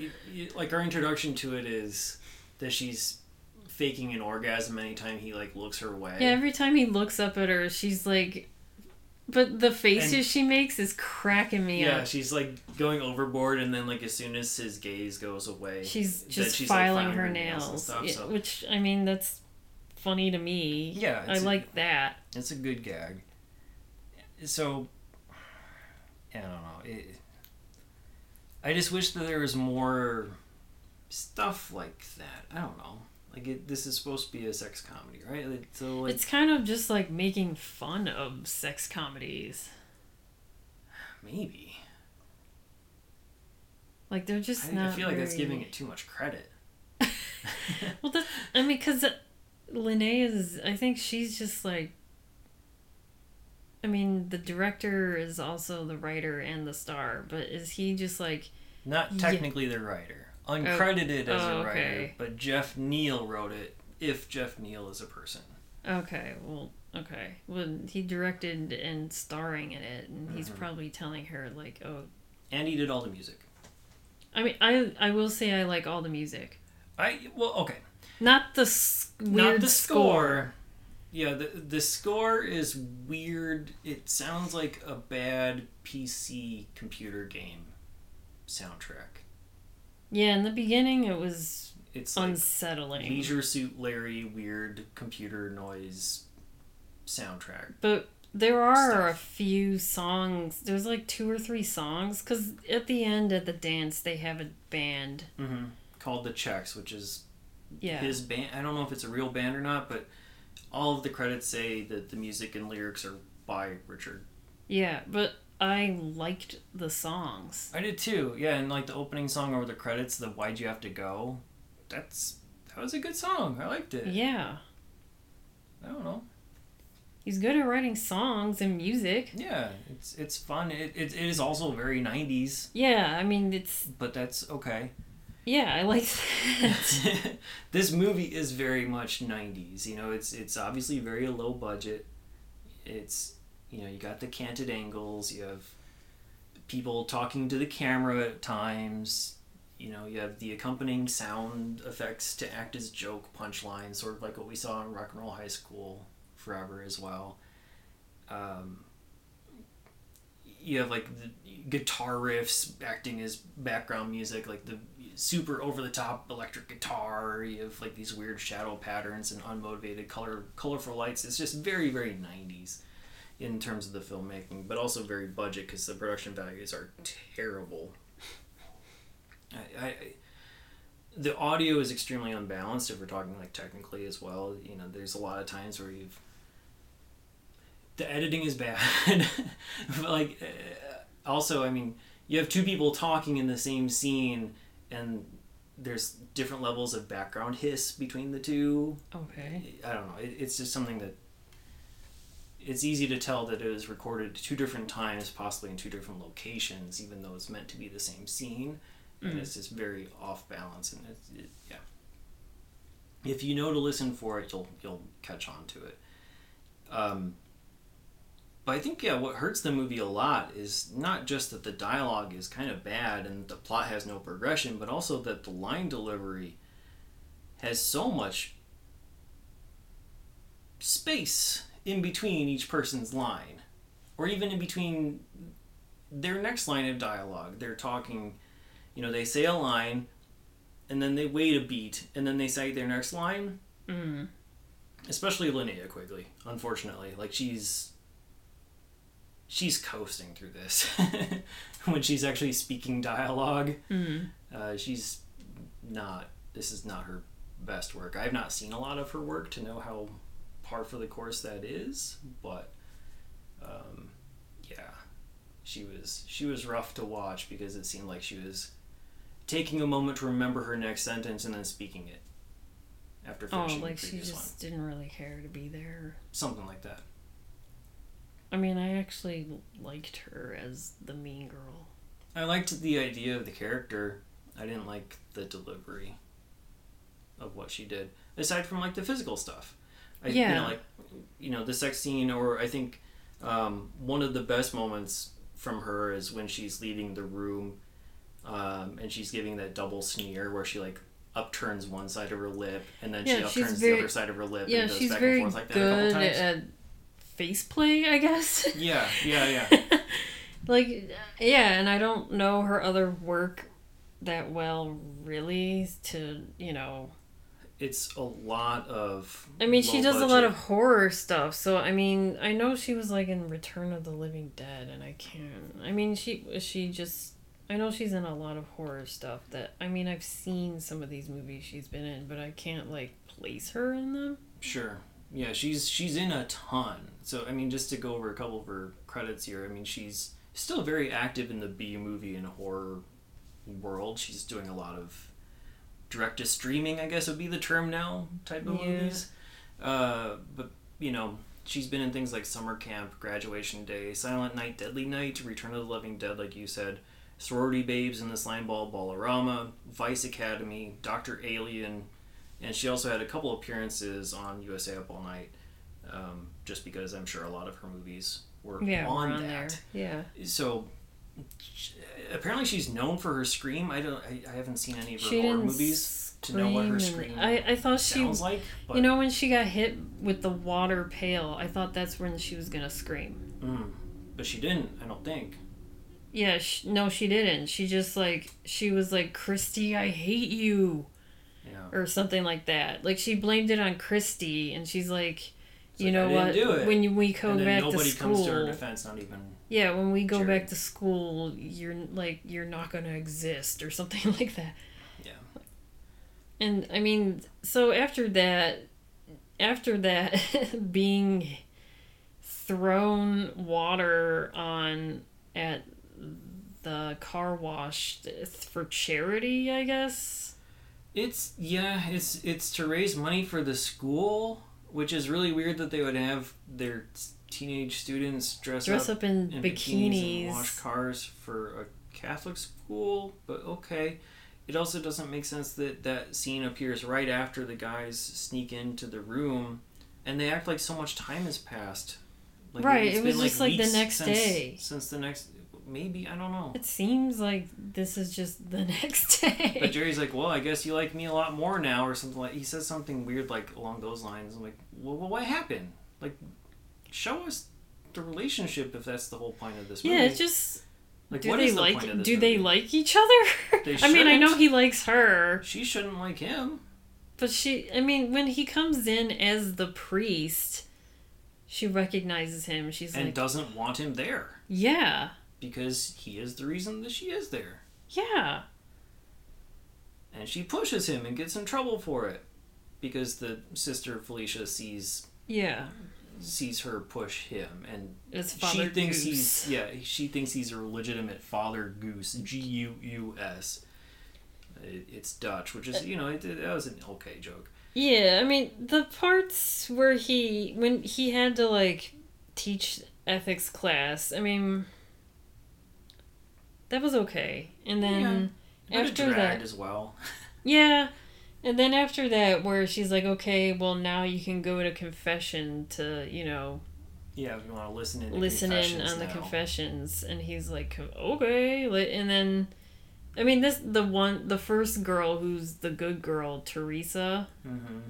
[SPEAKER 1] like our introduction to it is that she's faking an orgasm anytime he like looks her way.
[SPEAKER 2] Yeah, every time he looks up at her, she's like. But the faces
[SPEAKER 1] And-
[SPEAKER 2] she makes is cracking me
[SPEAKER 1] Yeah,
[SPEAKER 2] up.
[SPEAKER 1] Yeah, she's like going overboard, and then like as soon as his gaze goes away,
[SPEAKER 2] She's
[SPEAKER 1] then
[SPEAKER 2] just
[SPEAKER 1] she's, like,
[SPEAKER 2] filing
[SPEAKER 1] filing
[SPEAKER 2] her
[SPEAKER 1] nails
[SPEAKER 2] nails,
[SPEAKER 1] stuff,
[SPEAKER 2] Yeah,
[SPEAKER 1] so-
[SPEAKER 2] which I mean that's funny to me.
[SPEAKER 1] Yeah,
[SPEAKER 2] I
[SPEAKER 1] a-
[SPEAKER 2] like that.
[SPEAKER 1] it's a good gag. So, I don't know. It, I just wish that there was more stuff like that. I don't know. Like it, this is supposed to be a sex comedy, right? Like, so like
[SPEAKER 2] It's kind of just like making fun of sex comedies.
[SPEAKER 1] maybe
[SPEAKER 2] Like they're just
[SPEAKER 1] I, I feel like that's
[SPEAKER 2] very-
[SPEAKER 1] giving it too much credit. <laughs>
[SPEAKER 2] Well, that I mean, because Linnea is. I think she's just like. I mean, the director is also the writer and the star, but is he just like?
[SPEAKER 1] Not
[SPEAKER 2] Yeah.
[SPEAKER 1] technically the writer, uncredited as
[SPEAKER 2] oh,
[SPEAKER 1] a writer,
[SPEAKER 2] okay.
[SPEAKER 1] but Jeff Neal wrote it. If Jeff Neal is a person,
[SPEAKER 2] Okay, well, okay. Well, he directed and starring in it, and he's
[SPEAKER 1] Mhm.
[SPEAKER 2] probably telling her like, "Oh,
[SPEAKER 1] and he did all the music.
[SPEAKER 2] I mean, I I will say I like all the music.
[SPEAKER 1] I well, okay.
[SPEAKER 2] Not the s- weird
[SPEAKER 1] Not the
[SPEAKER 2] score.
[SPEAKER 1] score. Yeah, the the score is weird. It sounds like a bad PC computer game soundtrack.
[SPEAKER 2] Yeah, in the beginning it was
[SPEAKER 1] It's like
[SPEAKER 2] unsettling.
[SPEAKER 1] Leisure Suit Larry weird computer noise soundtrack.
[SPEAKER 2] But there are a few songs. There's like two or three songs because at the end of the dance they have a band.
[SPEAKER 1] Mm-hmm. Called the Checks, which is
[SPEAKER 2] Yeah.
[SPEAKER 1] his band. I don't know if it's a real band or not, but all of the credits say that the music and lyrics are by Richard.
[SPEAKER 2] Yeah, but I liked the songs.
[SPEAKER 1] I did too. Yeah, and like the opening song over the credits, the "Why'd You Have to Go," that's that was a good song. I liked it.
[SPEAKER 2] Yeah.
[SPEAKER 1] I don't know.
[SPEAKER 2] He's good at writing songs and music.
[SPEAKER 1] Yeah, it's it's fun. It, it, it is also very '90s,
[SPEAKER 2] Yeah, I mean it's
[SPEAKER 1] but that's okay.
[SPEAKER 2] yeah, I like that. <laughs> <laughs>
[SPEAKER 1] this movie is very much '90s. You know, it's it's obviously very low budget. It's you know you got the canted angles. You have people talking to the camera at times. You know, you have the accompanying sound effects to act as joke punchlines, sort of like what we saw in Rock and Roll High School forever as well. Um, you have like the guitar riffs acting as background music, like the super over the top electric guitar. You have like these weird shadow patterns and unmotivated color colorful lights. It's just very very '90s in terms of the filmmaking, but also very budget because the production values are terrible. I, I the audio is extremely unbalanced if we're talking like technically as well. You know, there's a lot of times where you've the editing is bad. <laughs> but like uh, also, I mean, you have two people talking in the same scene and there's different levels of background hiss between the two.
[SPEAKER 2] okay.
[SPEAKER 1] I don't know. It, it's just something that it's easy to tell that it was recorded two different times, possibly in two different locations, even though it's meant to be the same scene, and
[SPEAKER 2] Mm.
[SPEAKER 1] it's just very off balance. And it's it, yeah, if you know to listen for it, you'll you'll catch on to it. Um, but I think yeah, what hurts the movie a lot is not just that the dialogue is kind of bad and the plot has no progression, but also that the line delivery has so much space in between each person's line, or even in between their next line of dialogue. They're talking, you know, they say a line, and then they wait a beat, and then they say their next line.
[SPEAKER 2] Mm.
[SPEAKER 1] Especially Linnea Quigley, unfortunately, like she's she's coasting through this <laughs> when she's actually speaking dialogue.
[SPEAKER 2] Mm.
[SPEAKER 1] Uh, she's not. This is not her best work. I've not seen a lot of her work to know how par for the course that is, but um, yeah, she was she was rough to watch because it seemed like she was taking a moment to remember her next sentence and then speaking it after finishing
[SPEAKER 2] Oh,
[SPEAKER 1] finishing
[SPEAKER 2] like
[SPEAKER 1] the
[SPEAKER 2] she just
[SPEAKER 1] one,
[SPEAKER 2] didn't really care to be there.
[SPEAKER 1] something like that.
[SPEAKER 2] I mean, I actually liked her as the mean girl.
[SPEAKER 1] I liked the idea of the character. I didn't like the delivery of what she did, aside from like the physical stuff. I, You
[SPEAKER 2] Yeah.
[SPEAKER 1] know, like you know the sex scene, or I think um, one of the best moments from her is when she's leaving the room, um, and she's giving that double sneer where she like upturns one side of her lip and then
[SPEAKER 2] Yeah,
[SPEAKER 1] she upturns
[SPEAKER 2] very-
[SPEAKER 1] the other side of her lip
[SPEAKER 2] Yeah,
[SPEAKER 1] and goes
[SPEAKER 2] she's
[SPEAKER 1] back
[SPEAKER 2] very
[SPEAKER 1] and forth like that a couple times.
[SPEAKER 2] at face play, I guess. <laughs>
[SPEAKER 1] Yeah, yeah, yeah. <laughs>
[SPEAKER 2] like, yeah, and I don't know her other work that well, really, to, you know.
[SPEAKER 1] It's a lot of.
[SPEAKER 2] I mean, she does a lot of horror stuff, so I mean, I know she was like in Return of the Living Dead, and I can't. I mean, she she just. I know she's in a lot of horror stuff that I mean I've seen some of these movies she's been in, but I can't like place her in them.
[SPEAKER 1] Sure. Yeah, she's she's in a ton. So I mean, just to go over a couple of her credits here, I mean, she's still very active in the B movie and horror world. She's doing a lot of direct to streaming, I guess would be the term now, type of
[SPEAKER 2] Yeah.
[SPEAKER 1] movies. Uh, but you know, she's been in things like Summer Camp, Graduation Day, Silent Night, Deadly Night, Return of the Living Dead, like you said, Sorority Babes in the Slime Ball Bowl-O-Rama, Vice Academy, Doctor Alien, and she also had a couple appearances on USA Up All Night. Um, just because I'm sure a lot of her movies were
[SPEAKER 2] Yeah,
[SPEAKER 1] on,
[SPEAKER 2] on
[SPEAKER 1] that.
[SPEAKER 2] there. Yeah.
[SPEAKER 1] So apparently she's known for her scream. I don't. I, I haven't seen any of her
[SPEAKER 2] She
[SPEAKER 1] horror movies. to know what her
[SPEAKER 2] scream I, I thought she
[SPEAKER 1] sounds like. But,
[SPEAKER 2] you know when she got hit with the water pail i thought that's when she was gonna scream
[SPEAKER 1] mm, but she didn't. I don't think.
[SPEAKER 2] yeah sh- no she didn't she just like she was like christy i hate you
[SPEAKER 1] Yeah.
[SPEAKER 2] or something like that like she blamed it on christy and she's like
[SPEAKER 1] It's
[SPEAKER 2] you
[SPEAKER 1] like,
[SPEAKER 2] know what
[SPEAKER 1] do it.
[SPEAKER 2] when we go
[SPEAKER 1] and
[SPEAKER 2] back to
[SPEAKER 1] nobody
[SPEAKER 2] school
[SPEAKER 1] comes to her defense. Not even.
[SPEAKER 2] Yeah when we go back to school you're like you're not gonna exist or <laughs> something like that
[SPEAKER 1] Yeah.
[SPEAKER 2] And I mean, so after that, after that, <laughs> being thrown water on at the car wash for charity, I guess.
[SPEAKER 1] It's yeah. It's it's to raise money for the school, which is really weird that they would have their teenage students dress,
[SPEAKER 2] Dress
[SPEAKER 1] up
[SPEAKER 2] up in,
[SPEAKER 1] in
[SPEAKER 2] bikinis.
[SPEAKER 1] and wash cars for a Catholic school, but okay. It also doesn't make sense that that scene appears right after the guys sneak into the room, and they act like so much time has passed. Like
[SPEAKER 2] Right,
[SPEAKER 1] it's
[SPEAKER 2] it was
[SPEAKER 1] been,
[SPEAKER 2] just, like, the next
[SPEAKER 1] since-
[SPEAKER 2] day.
[SPEAKER 1] Since the next, maybe I don't know.
[SPEAKER 2] It seems like this is just the <laughs> next day. But.
[SPEAKER 1] Jerry's like, well, I guess you like me a lot more now, or something like. He says something weird like along those lines. I'm like, well, well what happened? Like, show us the relationship if that's the whole point of this movie.
[SPEAKER 2] yeah, it just
[SPEAKER 1] like,
[SPEAKER 2] do
[SPEAKER 1] what
[SPEAKER 2] they
[SPEAKER 1] is the
[SPEAKER 2] like
[SPEAKER 1] point of this
[SPEAKER 2] do they like each other?
[SPEAKER 1] They <laughs>
[SPEAKER 2] I mean, I know he likes her.
[SPEAKER 1] She shouldn't like him.
[SPEAKER 2] But she, I mean, when he comes in as the priest, she recognizes him. She's
[SPEAKER 1] and
[SPEAKER 2] like,
[SPEAKER 1] doesn't want him there
[SPEAKER 2] yeah,
[SPEAKER 1] because he is the reason that she is there.
[SPEAKER 2] yeah.
[SPEAKER 1] And she pushes him and gets in trouble for it because the sister Felicia sees
[SPEAKER 2] Yeah.
[SPEAKER 1] Sees her push him and she thinks
[SPEAKER 2] Goose.
[SPEAKER 1] he's yeah she thinks he's a legitimate father goose mm. G U U S. It's Dutch, which is uh, you know it, it- that was an okay joke.
[SPEAKER 2] Yeah, I mean, the parts where he, when he had to, like, teach ethics class, I mean, that was okay. And then,
[SPEAKER 1] it
[SPEAKER 2] after that,
[SPEAKER 1] as well. <laughs>
[SPEAKER 2] yeah. And then after that, where she's like, okay, well, now you can go to confession to, you know,
[SPEAKER 1] Yeah, if you want to listen in. to
[SPEAKER 2] listen in on the confessions and he's like okay and then i mean this the one the first girl who's the good girl teresa
[SPEAKER 1] Mhm.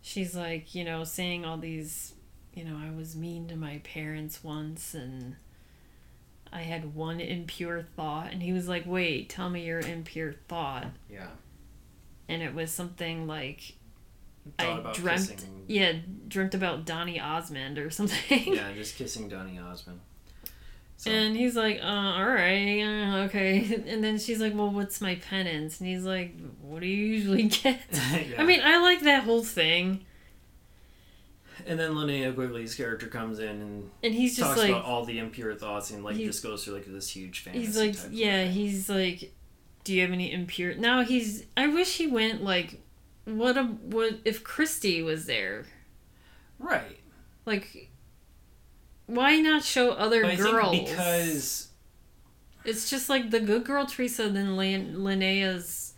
[SPEAKER 2] she's like you know saying all these you know i was mean to my parents once and i had one impure thought and he was like wait tell me your impure thought
[SPEAKER 1] Yeah.
[SPEAKER 2] And it was something like
[SPEAKER 1] Thought
[SPEAKER 2] i dreamt
[SPEAKER 1] kissing.
[SPEAKER 2] yeah dreamt about donny osmond or <laughs> something
[SPEAKER 1] Yeah, just kissing Donny Osmond. So,
[SPEAKER 2] And he's like, uh, all right, uh, okay. <laughs> And then she's like, well, what's my penance? And he's like, what do you usually <laughs> get?
[SPEAKER 1] yeah.
[SPEAKER 2] I mean, I like that whole thing.
[SPEAKER 1] and then Linnea Quigley's character comes in and
[SPEAKER 2] And he's just
[SPEAKER 1] talks
[SPEAKER 2] like,
[SPEAKER 1] about all the impure thoughts and like
[SPEAKER 2] he-
[SPEAKER 1] just goes through like this huge fantasy.
[SPEAKER 2] he's like, yeah, he's like, do you have any impure? Now he's, I wish he went like, what a, what if Christy was there?
[SPEAKER 1] right.
[SPEAKER 2] Like, why not show other
[SPEAKER 1] But I
[SPEAKER 2] girls?
[SPEAKER 1] think because
[SPEAKER 2] it's just like the good girl Teresa, then Lin- Linnea's,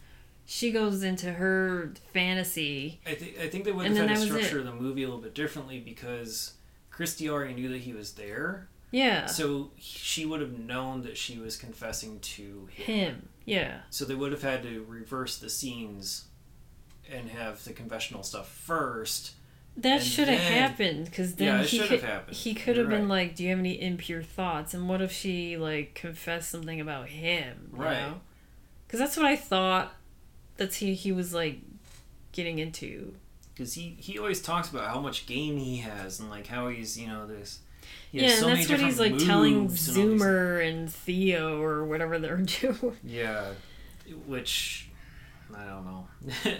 [SPEAKER 2] she goes into her fantasy.
[SPEAKER 1] I think I think they would have had to structure the movie a little bit differently because Christy already knew that he was there,
[SPEAKER 2] Yeah.
[SPEAKER 1] so she would have known that she was confessing to him.
[SPEAKER 2] Him. Yeah.
[SPEAKER 1] So they would have had to reverse the scenes and have the confessional stuff first.
[SPEAKER 2] That should have happened because then
[SPEAKER 1] Yeah, it
[SPEAKER 2] he could
[SPEAKER 1] have happened.
[SPEAKER 2] he could have been
[SPEAKER 1] right.
[SPEAKER 2] like, "Do you have any impure thoughts?" And what if she like confessed something about him?
[SPEAKER 1] Right.
[SPEAKER 2] Because that's what I thought. That's he he was like getting into.
[SPEAKER 1] Because he, he always talks about how much game he has and like how he's you know this. He
[SPEAKER 2] Yeah,
[SPEAKER 1] has
[SPEAKER 2] and that's what he's like telling
[SPEAKER 1] moves and
[SPEAKER 2] Zoomer and Theo or whatever they're <laughs> doing.
[SPEAKER 1] Yeah, which I don't know. <laughs>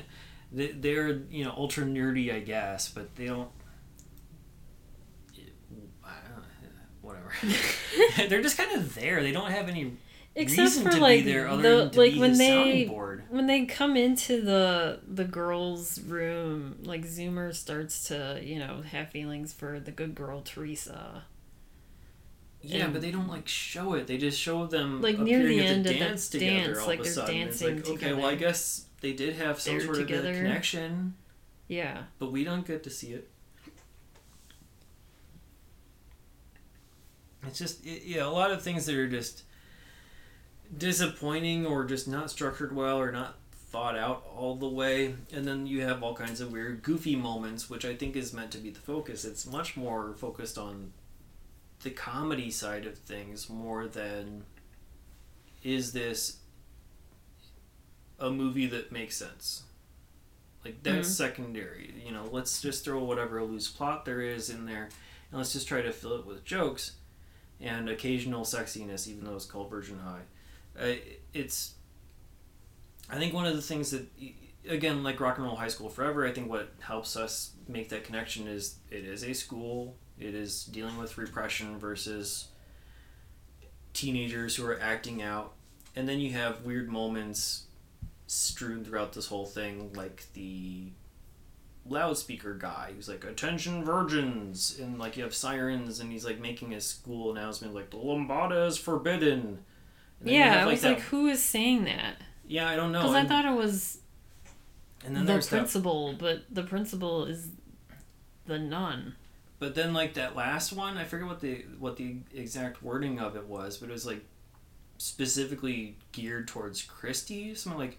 [SPEAKER 1] They- They're you know ultra nerdy, I guess, but they don't- Whatever. <laughs> They're just kind of there. They don't have any
[SPEAKER 2] Except for like
[SPEAKER 1] there
[SPEAKER 2] the like when they when they come into the the girls' room, like Zoomer starts to you know have feelings for the good girl Teresa.
[SPEAKER 1] Yeah,
[SPEAKER 2] and-
[SPEAKER 1] but they don't like show it. They just show them
[SPEAKER 2] Like, near the end
[SPEAKER 1] the
[SPEAKER 2] of the
[SPEAKER 1] dance together
[SPEAKER 2] dance,
[SPEAKER 1] all
[SPEAKER 2] like,
[SPEAKER 1] of a
[SPEAKER 2] they're
[SPEAKER 1] sudden.
[SPEAKER 2] Dancing
[SPEAKER 1] like okay, well I guess they did have some
[SPEAKER 2] They're
[SPEAKER 1] sort of
[SPEAKER 2] together.
[SPEAKER 1] a connection,
[SPEAKER 2] Yeah.
[SPEAKER 1] but we don't get to see it. It's just it, yeah, a lot of things that are just disappointing or just not structured well or not thought out all the way. And then you have all kinds of weird, goofy moments, which I think is meant to be the focus. It's much more focused on the comedy side of things more than is this a movie that makes sense. Like that's
[SPEAKER 2] Mhm.
[SPEAKER 1] secondary. You know, let's just throw whatever loose plot there is in there, and let's just try to fill it with jokes and occasional sexiness, even though it's called Virgin High. It's, I think one of the things that, again, like Rock and Roll High School Forever, I think what helps us make that connection is it is a school. It is dealing with repression versus teenagers who are acting out, and then you have weird moments strewn throughout this whole thing, like the loudspeaker guy who's like attention virgins! And like you have sirens and he's like making a school announcement like the lambada is forbidden
[SPEAKER 2] Yeah, I was
[SPEAKER 1] that-
[SPEAKER 2] like, who is saying that?
[SPEAKER 1] yeah i don't know
[SPEAKER 2] Because I thought it was
[SPEAKER 1] and then
[SPEAKER 2] the
[SPEAKER 1] there's that
[SPEAKER 2] principal, but the principal is the nun.
[SPEAKER 1] but then like that last one i forget what the what the exact wording of it was but it was like specifically geared towards christy something like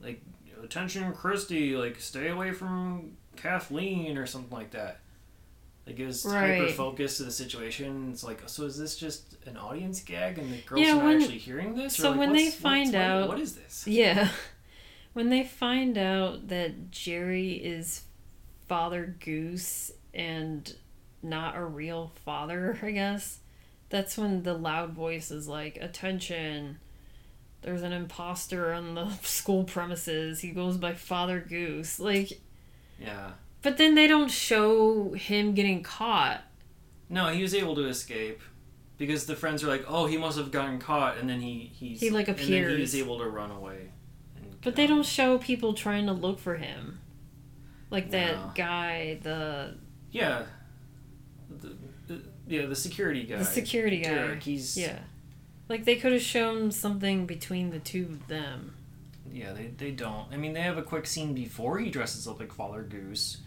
[SPEAKER 1] like attention christy like stay away from kathleen or something like that like it was hyper
[SPEAKER 2] Right.
[SPEAKER 1] focused to the situation it's like so is this just an audience gag and the girls
[SPEAKER 2] Yeah, when-
[SPEAKER 1] actually hearing this
[SPEAKER 2] so
[SPEAKER 1] like,
[SPEAKER 2] when they find out-
[SPEAKER 1] what is this
[SPEAKER 2] Yeah. <laughs> When they find out that Jerry is Father Goose and not a real father, <laughs> I guess, that's when the loud voice is like, Attention, there's an imposter on the <laughs> school premises. He goes by Father Goose. Like,
[SPEAKER 1] yeah
[SPEAKER 2] but then they don't show him getting caught.
[SPEAKER 1] no he was able to escape because the friends are like oh he must have gotten caught and then he he's,
[SPEAKER 2] He, like, appears.
[SPEAKER 1] and then he able to run away
[SPEAKER 2] But they
[SPEAKER 1] out.
[SPEAKER 2] don't show people trying to look for him. Like that
[SPEAKER 1] No.
[SPEAKER 2] guy, the
[SPEAKER 1] Yeah. The, the, yeah, the security guy.
[SPEAKER 2] the security guy.
[SPEAKER 1] Derek, he's
[SPEAKER 2] Yeah. Like they could have shown something between the two of them.
[SPEAKER 1] yeah, they, they don't. I mean, they have a quick scene before he dresses up like Father Goose,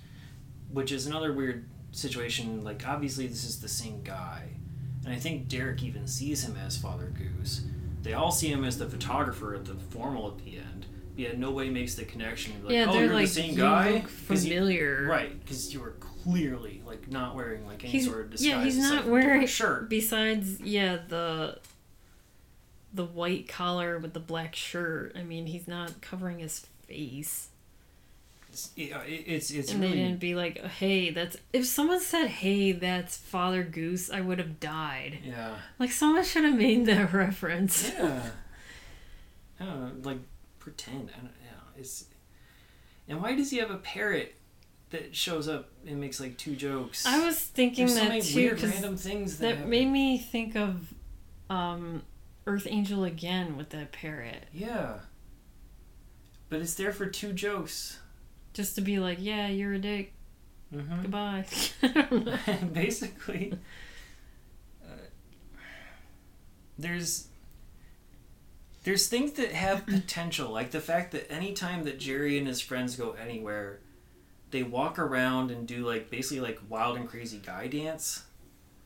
[SPEAKER 1] which is another weird situation. Like, obviously, this is the same guy. And I think Derek even sees him as Father Goose. They all see him as the photographer at the formal at the end. But yet nobody makes the connection. Like,
[SPEAKER 2] yeah,
[SPEAKER 1] oh,
[SPEAKER 2] they're
[SPEAKER 1] you're
[SPEAKER 2] like
[SPEAKER 1] the same
[SPEAKER 2] you
[SPEAKER 1] guy?
[SPEAKER 2] look
[SPEAKER 1] you-
[SPEAKER 2] familiar.
[SPEAKER 1] right, because you were clearly like not wearing like any
[SPEAKER 2] He's
[SPEAKER 1] sort of disguise.
[SPEAKER 2] yeah, he's not wearing <laughs>
[SPEAKER 1] shirt.
[SPEAKER 2] Besides, yeah, the the white collar with the black shirt. I mean, he's not covering his face.
[SPEAKER 1] It- it's it's
[SPEAKER 2] and
[SPEAKER 1] really
[SPEAKER 2] they didn't be like, "Hey, that's." If someone said, "Hey, that's Father Goose," I would have died.
[SPEAKER 1] yeah
[SPEAKER 2] Like someone should have made that <laughs> reference.
[SPEAKER 1] yeah. I don't know, like pretend. I don't know. It's and why does he have a parrot that shows up and makes like two jokes?
[SPEAKER 2] I was thinking
[SPEAKER 1] There's so
[SPEAKER 2] that
[SPEAKER 1] many
[SPEAKER 2] too
[SPEAKER 1] weird random things that,
[SPEAKER 2] that made me think of um, Earth Angel again with that parrot,
[SPEAKER 1] yeah. But it's there for two jokes.
[SPEAKER 2] Just to be like, "Yeah, you're a dick.
[SPEAKER 1] Mm-hmm.
[SPEAKER 2] Goodbye." I don't know.
[SPEAKER 1] basically uh, there's there's things that have <laughs> potential like the fact that anytime that jerry and his friends go anywhere they walk around and do like basically like wild and crazy guy dance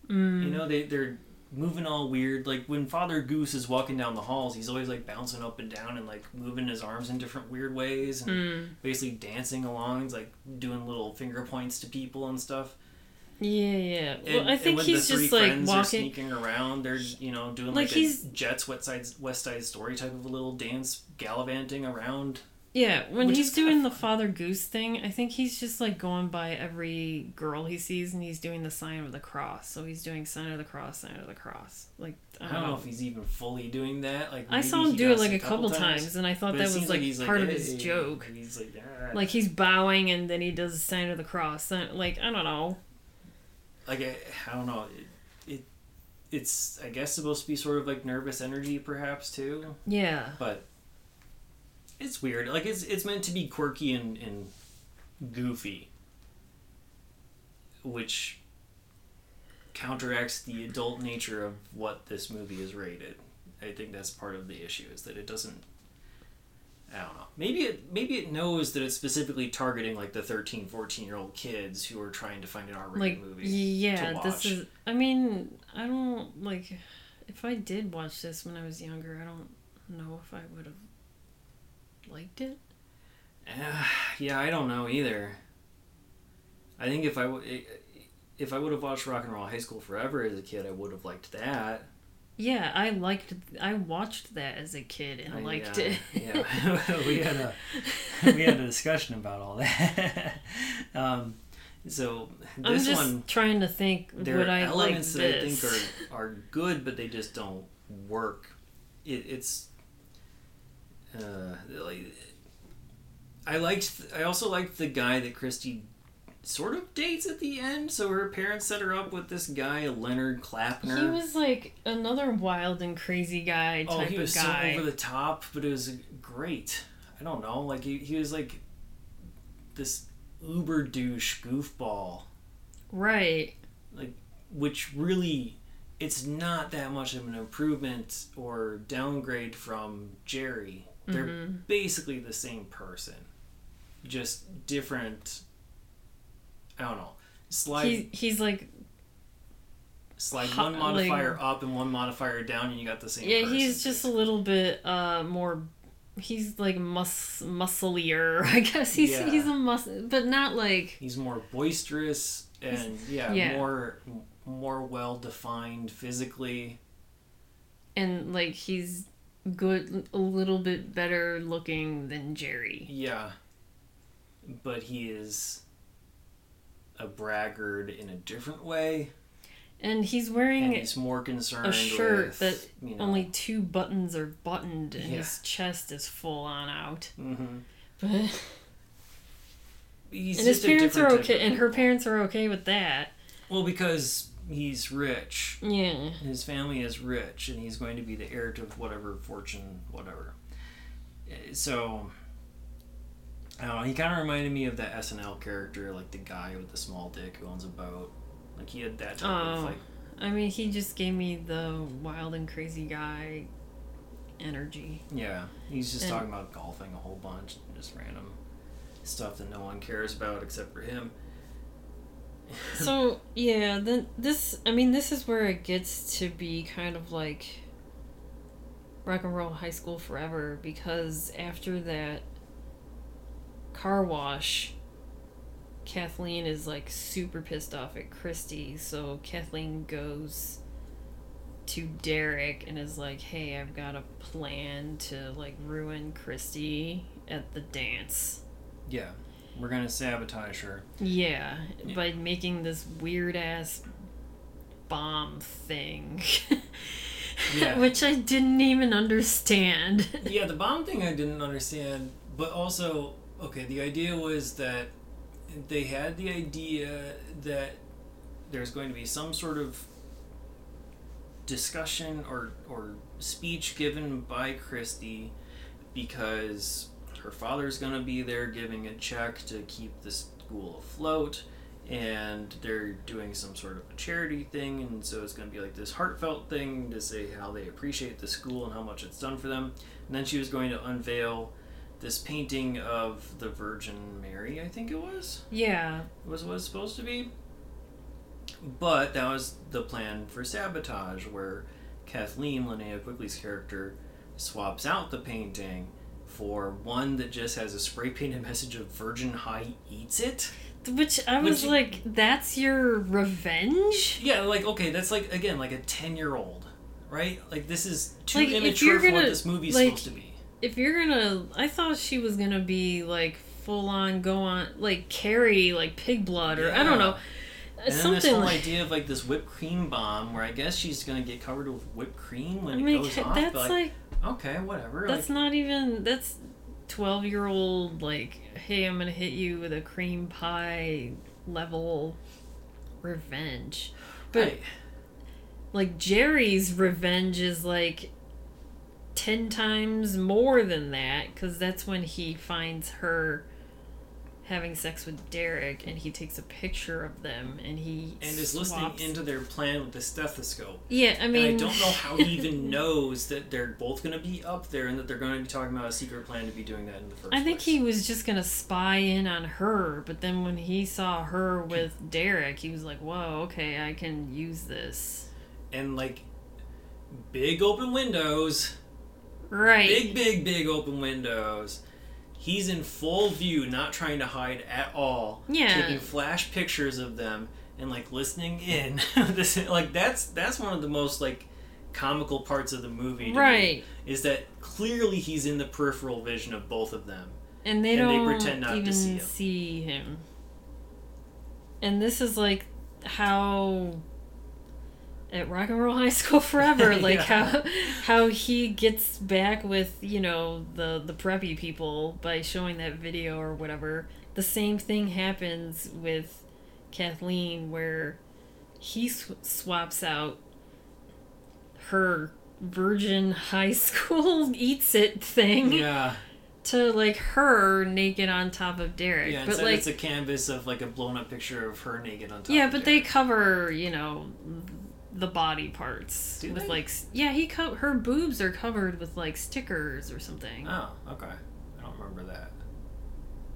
[SPEAKER 2] Mm.
[SPEAKER 1] you know they, they're moving all weird like when father goose is walking down the halls he's always like bouncing up and down and like moving his arms in different weird ways and
[SPEAKER 2] Mm.
[SPEAKER 1] basically dancing along he's like doing little finger points to people and stuff
[SPEAKER 2] Yeah, yeah.
[SPEAKER 1] and,
[SPEAKER 2] well, I
[SPEAKER 1] and
[SPEAKER 2] think
[SPEAKER 1] when
[SPEAKER 2] he's
[SPEAKER 1] the three
[SPEAKER 2] just like walking.
[SPEAKER 1] sneaking around. They're you know doing
[SPEAKER 2] Like,
[SPEAKER 1] like,
[SPEAKER 2] he's-
[SPEAKER 1] a Jets West Side West Side Story type of a little dance, gallivanting around.
[SPEAKER 2] Yeah, when
[SPEAKER 1] Which
[SPEAKER 2] he's doing the. Father Goose thing, I think he's just like going by every girl he sees and he's doing the sign of the cross. So he's doing sign of the cross, sign of the cross. Like I
[SPEAKER 1] I
[SPEAKER 2] don't,
[SPEAKER 1] don't know if he's even fully doing that. Like
[SPEAKER 2] I saw him do it like a couple times,
[SPEAKER 1] times,
[SPEAKER 2] and I thought that was like,
[SPEAKER 1] he's
[SPEAKER 2] part of
[SPEAKER 1] "Hey,"
[SPEAKER 2] his joke.
[SPEAKER 1] He's like, "Ah."
[SPEAKER 2] Like he's bowing and then he does the sign of the cross. Like I don't know.
[SPEAKER 1] like I, I don't know. It, it it's I guess supposed to be sort of like nervous energy, perhaps too.
[SPEAKER 2] Yeah.
[SPEAKER 1] but it's weird. Like it's it's meant to be quirky and, and goofy, which counteracts the adult nature of what this movie is rated. I think that's part of the issue is that it doesn't. I don't know. Maybe it maybe it knows that it's specifically targeting like the 13, 14 year old kids who are trying to find an R rated
[SPEAKER 2] Like
[SPEAKER 1] movie.
[SPEAKER 2] yeah, this is. I mean, I don't like. If I did watch this when I was younger, I don't know if I would have liked it.
[SPEAKER 1] Uh, yeah, I don't know either. I think if I w- if I would have watched Rock and Roll High School Forever as a kid, I would have liked that.
[SPEAKER 2] Yeah, I liked. I watched that as a kid and
[SPEAKER 1] I-
[SPEAKER 2] liked
[SPEAKER 1] yeah,
[SPEAKER 2] it.
[SPEAKER 1] yeah, <laughs> we had a <laughs> we had a discussion about all that. <laughs> um, so
[SPEAKER 2] I'm just
[SPEAKER 1] one,
[SPEAKER 2] trying to think.
[SPEAKER 1] there
[SPEAKER 2] would
[SPEAKER 1] are
[SPEAKER 2] I like
[SPEAKER 1] elements that I think are are good, but they just don't work. It, it's uh, like I liked. I also liked the guy that Christy sort of dates at the end. So her parents set her up with this guy, Leonard Clapner.
[SPEAKER 2] He was like another wild and crazy guy Type oh,
[SPEAKER 1] he was
[SPEAKER 2] of guy.
[SPEAKER 1] so over the top, but it was great. I don't know, like he, he was like this uber douche goofball,
[SPEAKER 2] right.
[SPEAKER 1] Like, which really it's not that much of an improvement or downgrade from Jerry. They're
[SPEAKER 2] Mhm.
[SPEAKER 1] basically the same person, just different. I don't know. Slide
[SPEAKER 2] He, he's like
[SPEAKER 1] slide
[SPEAKER 2] hot-
[SPEAKER 1] one modifier up and one modifier down, and you got the same.
[SPEAKER 2] yeah,
[SPEAKER 1] person,
[SPEAKER 2] he's just a little bit uh more. He's like mus musclier, <laughs> I guess. He's
[SPEAKER 1] Yeah.
[SPEAKER 2] he's a mus, but not like
[SPEAKER 1] he's more boisterous and yeah,
[SPEAKER 2] yeah.
[SPEAKER 1] more more well defined physically.
[SPEAKER 2] and like he's good, a little bit better looking than Jerry.
[SPEAKER 1] Yeah, but he is a braggart in a different way,
[SPEAKER 2] And he's
[SPEAKER 1] and
[SPEAKER 2] wearing
[SPEAKER 1] he's more concerned
[SPEAKER 2] a shirt
[SPEAKER 1] with,
[SPEAKER 2] that
[SPEAKER 1] you know,
[SPEAKER 2] only two buttons are buttoned, and
[SPEAKER 1] Yeah.
[SPEAKER 2] his chest is full on out.
[SPEAKER 1] Mm-hmm.
[SPEAKER 2] But
[SPEAKER 1] He's
[SPEAKER 2] and his parents are okay, and her parents are okay with that.
[SPEAKER 1] Well, because he's rich.
[SPEAKER 2] Yeah.
[SPEAKER 1] His family is rich, and he's going to be the heir to whatever fortune, whatever. Eh, So, I don't know. He kind of reminded me of that SNL character, like the guy with the small dick who owns a boat. Like he had that type of
[SPEAKER 2] Oh.
[SPEAKER 1] like.
[SPEAKER 2] I mean, he just gave me the wild and crazy guy energy.
[SPEAKER 1] Yeah, he's just
[SPEAKER 2] And-
[SPEAKER 1] talking about golfing a whole bunch, and just random stuff that no one cares about except for him.
[SPEAKER 2] So yeah, then this I mean this is where it gets to be kind of like rock and roll high school forever because after that car wash Kathleen is like super pissed off at Christy, so Kathleen goes to Derek and is like, "Hey, I've got a plan to like ruin Christy at the dance."
[SPEAKER 1] Yeah, we're gonna sabotage her.
[SPEAKER 2] Yeah,
[SPEAKER 1] Yeah.
[SPEAKER 2] by making this weird ass bomb thing.
[SPEAKER 1] Yeah. <laughs>
[SPEAKER 2] Which I didn't even understand. <laughs>
[SPEAKER 1] yeah, the bomb thing I didn't understand, but also okay, the idea was that they had the idea that there's going to be some sort of discussion or or speech given by Christy because her father's going to be there giving a check to keep the school afloat and they're doing some sort of a charity thing and so it's going to be like this heartfelt thing to say how they appreciate the school and how much it's done for them. And then she was going to unveil this painting of the virgin mary i think it was?
[SPEAKER 2] Yeah.
[SPEAKER 1] it was what it's supposed to be. But that was the plan for sabotage where kathleen linnea quigley's character swaps out the painting for one that just has a spray painted <laughs> message of virgin high eats it
[SPEAKER 2] Which I was
[SPEAKER 1] you-
[SPEAKER 2] like, that's your revenge?
[SPEAKER 1] Yeah, like okay, that's like again like a ten year old, right? Like this is too
[SPEAKER 2] Like,
[SPEAKER 1] immature
[SPEAKER 2] you're
[SPEAKER 1] for what
[SPEAKER 2] gonna,
[SPEAKER 1] this movie's
[SPEAKER 2] like,
[SPEAKER 1] supposed to be.
[SPEAKER 2] If you're gonna. I thought she was gonna be like full on go on. Like carry like pig blood or I don't know.
[SPEAKER 1] And then this whole
[SPEAKER 2] like.
[SPEAKER 1] idea of like this whipped cream bomb, where I guess she's gonna get covered with whipped cream when
[SPEAKER 2] I
[SPEAKER 1] it goes off.
[SPEAKER 2] that's
[SPEAKER 1] but
[SPEAKER 2] like.
[SPEAKER 1] like, okay, whatever.
[SPEAKER 2] That's
[SPEAKER 1] like,
[SPEAKER 2] not even. That's 12 year old, like, hey, I'm gonna hit you with a cream pie level revenge. But,
[SPEAKER 1] I-
[SPEAKER 2] like, Jerry's revenge is, like, 10 times more than that, because that's when he finds her having sex with Derek and he takes a picture of them and he.
[SPEAKER 1] and is
[SPEAKER 2] swaps-
[SPEAKER 1] listening into their plan with the stethoscope.
[SPEAKER 2] Yeah, I mean.
[SPEAKER 1] and I don't know how he even <laughs> knows that they're both going to be up there and that they're going to be talking about a secret plan to be doing that in the first
[SPEAKER 2] I think
[SPEAKER 1] place.
[SPEAKER 2] he was just gonna spy in on her, but then when he saw her with Derek, he was like, "Whoa, okay, I can use this."
[SPEAKER 1] and like big open windows
[SPEAKER 2] Right.
[SPEAKER 1] Big, big, big open windows. He's in full view, not trying to hide at all.
[SPEAKER 2] Yeah.
[SPEAKER 1] Taking flash pictures of them and like listening in. <laughs> this like that's that's one of the most like comical parts of the movie. to me,
[SPEAKER 2] Right.
[SPEAKER 1] is that clearly he's in the peripheral vision of both of them.
[SPEAKER 2] and they
[SPEAKER 1] And they
[SPEAKER 2] don't
[SPEAKER 1] pretend not to
[SPEAKER 2] even
[SPEAKER 1] see him.
[SPEAKER 2] see him. And this is like how at Rock and Roll High School <laughs> Forever, <laughs> like
[SPEAKER 1] Yeah.
[SPEAKER 2] how how he gets back with you know the the preppy people by showing that video or whatever. The same thing happens with Kathleen, where he sw- swaps out her virgin high <laughs> school eats it thing
[SPEAKER 1] Yeah.
[SPEAKER 2] to like her naked on top of Derek.
[SPEAKER 1] Yeah,
[SPEAKER 2] but like
[SPEAKER 1] it's a canvas of like a blown up picture of her naked on top.
[SPEAKER 2] yeah, but they cover, you know, the body parts
[SPEAKER 1] Do
[SPEAKER 2] with
[SPEAKER 1] they?
[SPEAKER 2] like yeah, he co- her boobs are covered with like stickers or something.
[SPEAKER 1] Oh, okay. I don't remember that.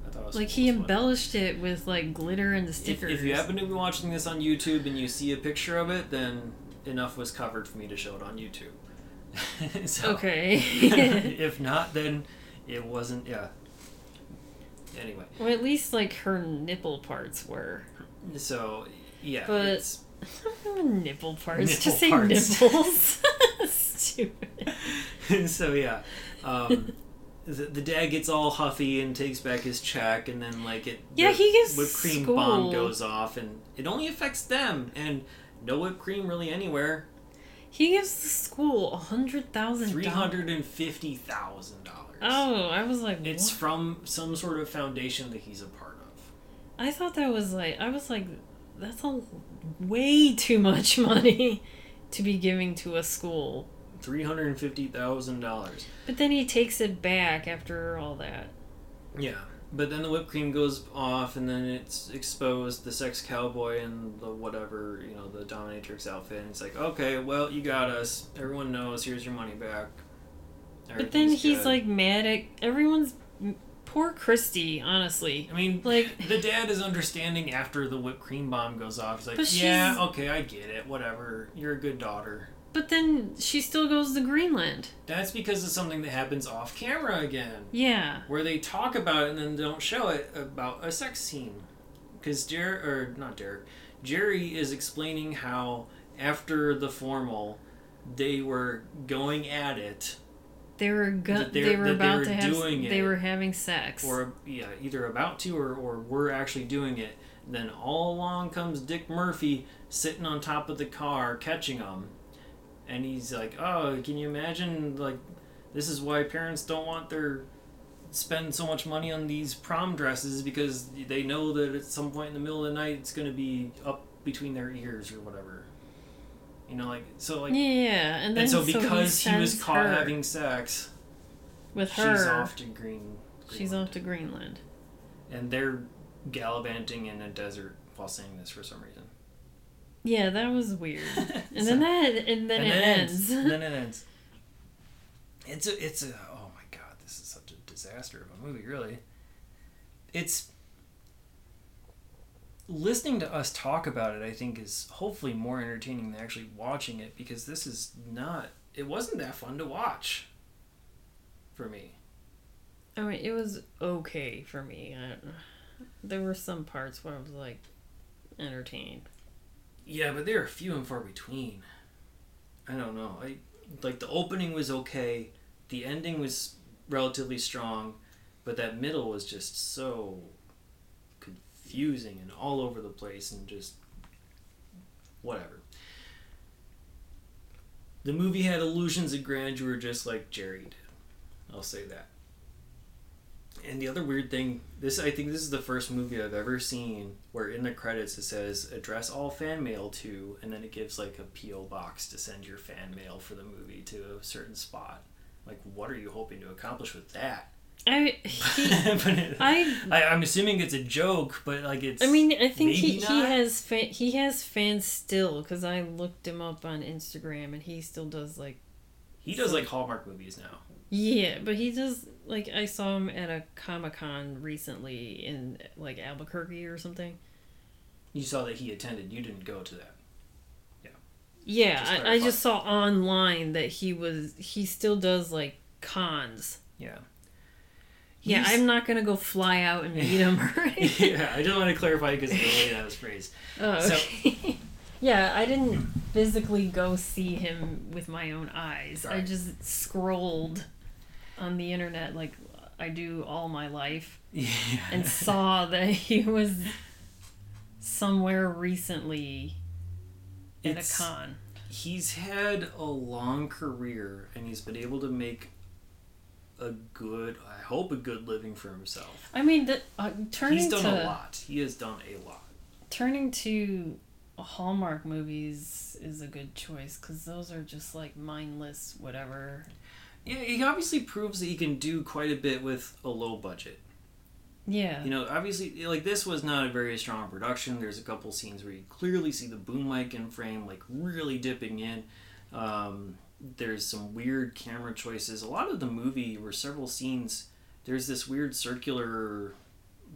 [SPEAKER 1] I thought it was
[SPEAKER 2] like he embellished it with like glitter and the stickers.
[SPEAKER 1] if you happen to be watching this on YouTube and you see a picture of it, then enough was covered for me to show it on YouTube. <laughs> so,
[SPEAKER 2] okay. <laughs>
[SPEAKER 1] if <laughs> not, then it wasn't. Yeah. Anyway,
[SPEAKER 2] well, at least like her nipple parts were
[SPEAKER 1] so yeah,
[SPEAKER 2] But-
[SPEAKER 1] it's <laughs>
[SPEAKER 2] nipple parts.
[SPEAKER 1] Nipple
[SPEAKER 2] Just say
[SPEAKER 1] parts.
[SPEAKER 2] nipples. <laughs> <laughs> Stupid.
[SPEAKER 1] so yeah. Um, the, the dad gets all huffy and takes back his check, and then like it.
[SPEAKER 2] Yeah,
[SPEAKER 1] the
[SPEAKER 2] he gives
[SPEAKER 1] whipped cream bomb goes off, and it only affects them, and no whipped cream really anywhere.
[SPEAKER 2] He gives the school a hundred thousand
[SPEAKER 1] Three hundred and fifty thousand dollars.
[SPEAKER 2] Oh, I was like,
[SPEAKER 1] It's
[SPEAKER 2] what?
[SPEAKER 1] from some sort of foundation that he's a part of.
[SPEAKER 2] I thought that was like I was like that's a way too much <laughs> money to be giving to a school.
[SPEAKER 1] Three hundred and fifty thousand dollars.
[SPEAKER 2] But then he takes it back after all that.
[SPEAKER 1] Yeah, but then the whipped cream goes off, and then it's exposed the sex cowboy and the whatever you know the dominatrix outfit. And it's like, okay, well you got us. Everyone knows. Here's your money back.
[SPEAKER 2] But then he's
[SPEAKER 1] good.
[SPEAKER 2] like mad at everyone's poor Christy, honestly.
[SPEAKER 1] I mean,
[SPEAKER 2] Like <laughs>
[SPEAKER 1] the dad is understanding after the whipped cream bomb goes off. He's like, yeah, okay, I get it. Whatever. You're a good daughter.
[SPEAKER 2] but then she still goes to Greenland.
[SPEAKER 1] That's because of something that happens off camera again.
[SPEAKER 2] Yeah.
[SPEAKER 1] where they talk about it and then don't show it about a sex scene. Because Jer or not Derek, Jerry is explaining how after the formal, they were going at it,
[SPEAKER 2] They were
[SPEAKER 1] they're-
[SPEAKER 2] were
[SPEAKER 1] that they
[SPEAKER 2] about
[SPEAKER 1] were
[SPEAKER 2] to have
[SPEAKER 1] doing
[SPEAKER 2] they were having sex.
[SPEAKER 1] or yeah, either about to or or were actually doing it. Then all along comes Dick Murphy sitting on top of the car catching them, and he's like, "Oh, can you imagine? Like, this is why parents don't want their spend so much money on these prom dresses because they know that at some point in the middle of the night it's going to be up between their ears or whatever." You know, like so, like,
[SPEAKER 2] yeah, and then
[SPEAKER 1] and so because he, was caught having sex,
[SPEAKER 2] with her,
[SPEAKER 1] she's off to Green.
[SPEAKER 2] she's
[SPEAKER 1] Greenland.
[SPEAKER 2] off to Greenland.
[SPEAKER 1] and they're gallivanting in a desert while saying this for some reason.
[SPEAKER 2] Yeah, that was weird. <laughs> And
[SPEAKER 1] So-
[SPEAKER 2] then that and then
[SPEAKER 1] and
[SPEAKER 2] it ends.
[SPEAKER 1] And then it <laughs> ends. It's a, it's a, oh my god, this is such a disaster of a movie, really. It's, listening to us talk about it, I think, is hopefully more entertaining than actually watching it because this is not, it wasn't that fun to watch for me.
[SPEAKER 2] I mean, it was okay for me. I, there were some parts where I was like entertained.
[SPEAKER 1] Yeah, but they're few and far between. I don't know. I like the opening was okay. The ending was relatively strong, but that middle was just so confusing and all over the place and just whatever. The movie had illusions of grandeur just like Jerry did. I'll say that. And the other weird thing, this I think this is the first movie I've ever seen where in the credits it says address all fan mail to and then it gives like a PO box to send your fan mail for the movie to a certain spot. Like what are you hoping to accomplish with that?
[SPEAKER 2] I he, <laughs>
[SPEAKER 1] it-
[SPEAKER 2] I
[SPEAKER 1] I, I'm assuming it's a joke, but like it's
[SPEAKER 2] I mean, I think he,
[SPEAKER 1] maybe
[SPEAKER 2] he
[SPEAKER 1] not.
[SPEAKER 2] has fa- he has fans still because I looked him up on Instagram and he still does like
[SPEAKER 1] he does like Hallmark movies now.
[SPEAKER 2] yeah, but he does like I saw him at a Comic Con recently in like Albuquerque or something.
[SPEAKER 1] You saw that he attended. You didn't go to that.
[SPEAKER 2] Yeah,
[SPEAKER 1] Just
[SPEAKER 2] I, I just saw online that he was he still does like cons.
[SPEAKER 1] Yeah.
[SPEAKER 2] Yeah,
[SPEAKER 1] He's-
[SPEAKER 2] I'm not gonna go fly out and meet <laughs> him. Right?
[SPEAKER 1] yeah, I just want to clarify because of the way that was phrased.
[SPEAKER 2] Oh,
[SPEAKER 1] So- <laughs>
[SPEAKER 2] yeah, I didn't physically go see him with my own eyes. I just scrolled on the internet like I do all my life
[SPEAKER 1] Yeah.
[SPEAKER 2] and saw <laughs> that he was somewhere recently at
[SPEAKER 1] It's-
[SPEAKER 2] a con.
[SPEAKER 1] he's had a long career and he's been able to make a good, I hope, a good living for himself.
[SPEAKER 2] I mean, the, uh, turning
[SPEAKER 1] He's done
[SPEAKER 2] to
[SPEAKER 1] a lot. He has done a lot.
[SPEAKER 2] turning to Hallmark movies is a good choice because those are just like mindless, whatever.
[SPEAKER 1] Yeah, he obviously proves that he can do quite a bit with a low budget.
[SPEAKER 2] Yeah.
[SPEAKER 1] You know, obviously, like this was not a very strong production. There's a couple scenes where you clearly see the boom mic in frame, like really dipping in. Um, there's some weird camera choices. A lot of the movie were several scenes. There's this weird circular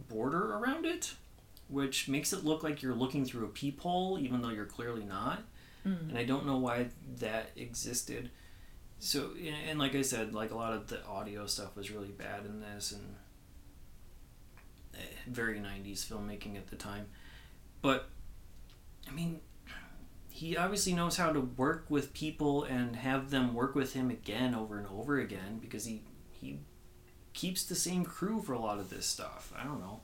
[SPEAKER 1] border around it, which makes it look like you're looking through a peephole, even though you're clearly not.
[SPEAKER 2] Mm.
[SPEAKER 1] And I don't know why that existed. So, and, and like I said, like a lot of the audio stuff was really bad in this, and eh, very 90s filmmaking at the time. But, I mean, he obviously knows how to work with people and have them work with him again over and over again because he, he keeps the same crew for a lot of this stuff. I don't know.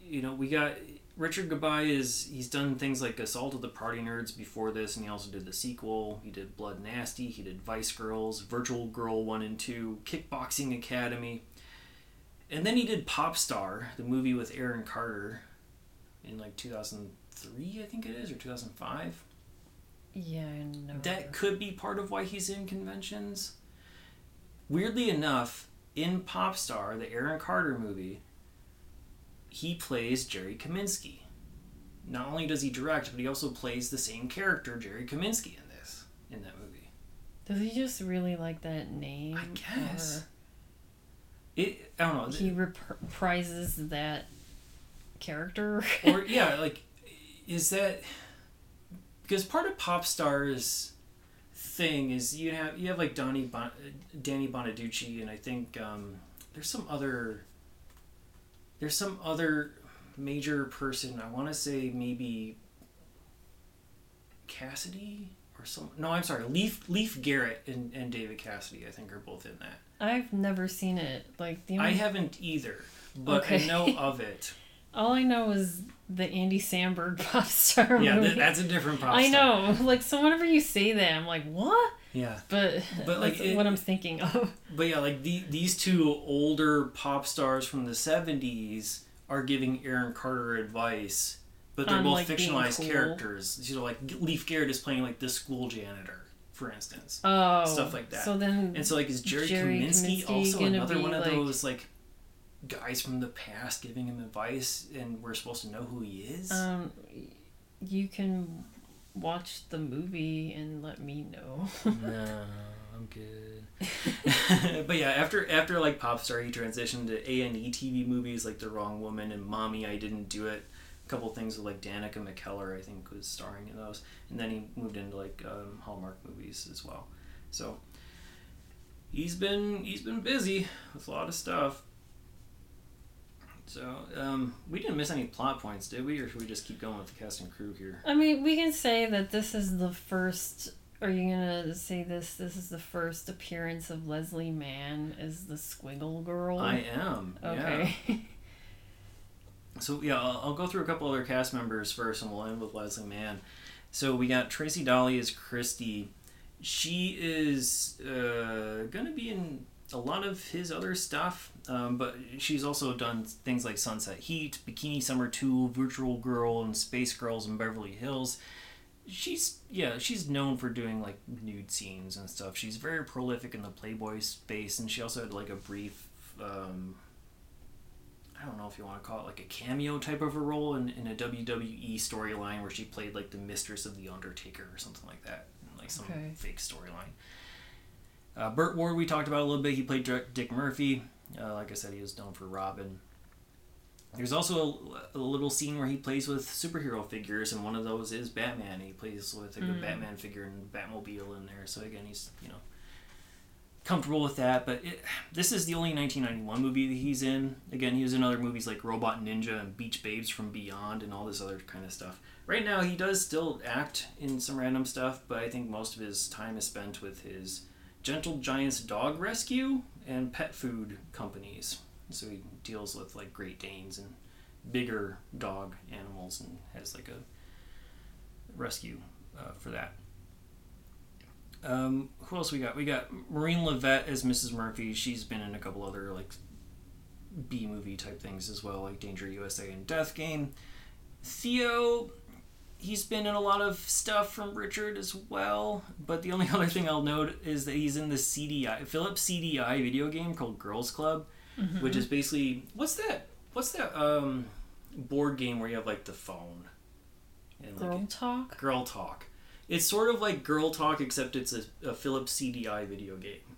[SPEAKER 1] You know, we got Richard Gabai is he's done things like Assault of the Party Nerds before this, and he also did the sequel. He did Blood Nasty. He did Vice Girls, Virtual Girl one and two, Kickboxing Academy, and then he did Pop Star, the movie with Aaron Carter, in like two three, I think it is, or two thousand five.
[SPEAKER 2] Yeah, I know.
[SPEAKER 1] That could be part of why he's in conventions. Weirdly enough, in Popstar, the Aaron Carter movie, he plays Jerry Kaminsky. Not only does he direct, but he also plays the same character, Jerry Kaminsky, in this in that movie.
[SPEAKER 2] Does he just really like that name?
[SPEAKER 1] I guess. It I don't know.
[SPEAKER 2] He reprises that character?
[SPEAKER 1] or yeah, like is that because part of pop stars thing is you have you have like Donnie bon- Danny Bonaduce and I think um, there's some other there's some other major person I want to say maybe Cassidy or some no I'm sorry Leaf Leif Garrett and, and David Cassidy I think are both in that
[SPEAKER 2] I've never seen it. Like the only,
[SPEAKER 1] I haven't either but I know of it
[SPEAKER 2] all I know is the Andy Samberg <laughs> pop star
[SPEAKER 1] yeah
[SPEAKER 2] movie.
[SPEAKER 1] th- that's a different pop
[SPEAKER 2] I know. Like so, whenever you say that, I'm like, what?
[SPEAKER 1] yeah
[SPEAKER 2] But
[SPEAKER 1] But, like,
[SPEAKER 2] that's
[SPEAKER 1] it-
[SPEAKER 2] what I'm thinking of.
[SPEAKER 1] But yeah, like the, these two older pop stars from the 70s are giving Aaron Carter advice, but they're
[SPEAKER 2] On,
[SPEAKER 1] both
[SPEAKER 2] like,
[SPEAKER 1] fictionalized
[SPEAKER 2] cool.
[SPEAKER 1] characters. You know, like Leif Garrett is playing like the school janitor, for instance.
[SPEAKER 2] Oh,
[SPEAKER 1] Stuff like that.
[SPEAKER 2] So then,
[SPEAKER 1] And so, like, is Jerry,
[SPEAKER 2] Jerry
[SPEAKER 1] Kaminsky,
[SPEAKER 2] Kaminsky
[SPEAKER 1] also another one of
[SPEAKER 2] like-
[SPEAKER 1] those like guys from the past giving him advice, and we're supposed to know who he is?
[SPEAKER 2] um, you can watch the movie and let me know.
[SPEAKER 1] no, I'm good. <laughs> but yeah, after after like Popstar, he transitioned to A and E TV movies like The Wrong Woman and Mommy, I Didn't Do It. A couple things with like Danica McKellar, I think, was starring in those, and then he moved into like um, Hallmark movies as well. So he's been he's been busy with a lot of stuff. So um, we didn't miss any plot points, did we, or should we just keep going with the cast and crew here?
[SPEAKER 2] I mean, we can say that this is the first. Are you gonna say this? This is the first appearance of Leslie Mann as the Squiggle Girl.
[SPEAKER 1] I am. Yeah.
[SPEAKER 2] okay.
[SPEAKER 1] So yeah, I'll, I'll go through a couple other cast members first, and we'll end with Leslie Mann. So we got Tracy Dali as Christy. She is uh, gonna be in a lot of his other stuff, um, but she's also done things like Sunset Heat, Bikini Summer Two, Virtual Girl, and Space Girls in Beverly Hills. She's yeah, she's known for doing like nude scenes and stuff. She's very prolific in the Playboy space, and she also had like a brief. Um, I don't know if you want to call it like a cameo type of a role in, in a WWE storyline where she played like the mistress of the Undertaker or something like that, like some
[SPEAKER 2] Okay.
[SPEAKER 1] fake storyline. Uh, Burt Ward, we talked about a little bit. He played Dick Murphy. Uh, like I said, he was known for Robin. There's also a, a little scene where he plays with superhero figures, and one of those is Batman. He plays with like, a
[SPEAKER 2] Mm.
[SPEAKER 1] Batman figure and Batmobile in there. So again, he's you know comfortable with that. But it, this is the only 1991 movie that he's in. Again, he was in other movies like Robot Ninja and Beach Babes from Beyond and all this other kind of stuff. Right now, he does still act in some random stuff, but I think most of his time is spent with his Gentle Giants Dog Rescue and pet food companies. So he deals with like Great Danes and bigger dog animals and has like a rescue uh, for that. Um, who else we got? We got Maureen LaVette as Mrs. Murphy. She's been in a couple other like B movie type things as well, like Danger USA and Death Game. Theo, he's been in a lot of stuff from Richard as well. But the only <laughs> other thing I'll note is that he's in the CDI Philips CDI video game called Girls Club,
[SPEAKER 2] Mm-hmm.
[SPEAKER 1] which is basically what's that? What's that um, board game where you have like the phone and like,
[SPEAKER 2] Girl talk.
[SPEAKER 1] Girl Talk. It's sort of like Girl Talk, except it's a, a Philips CDI video game.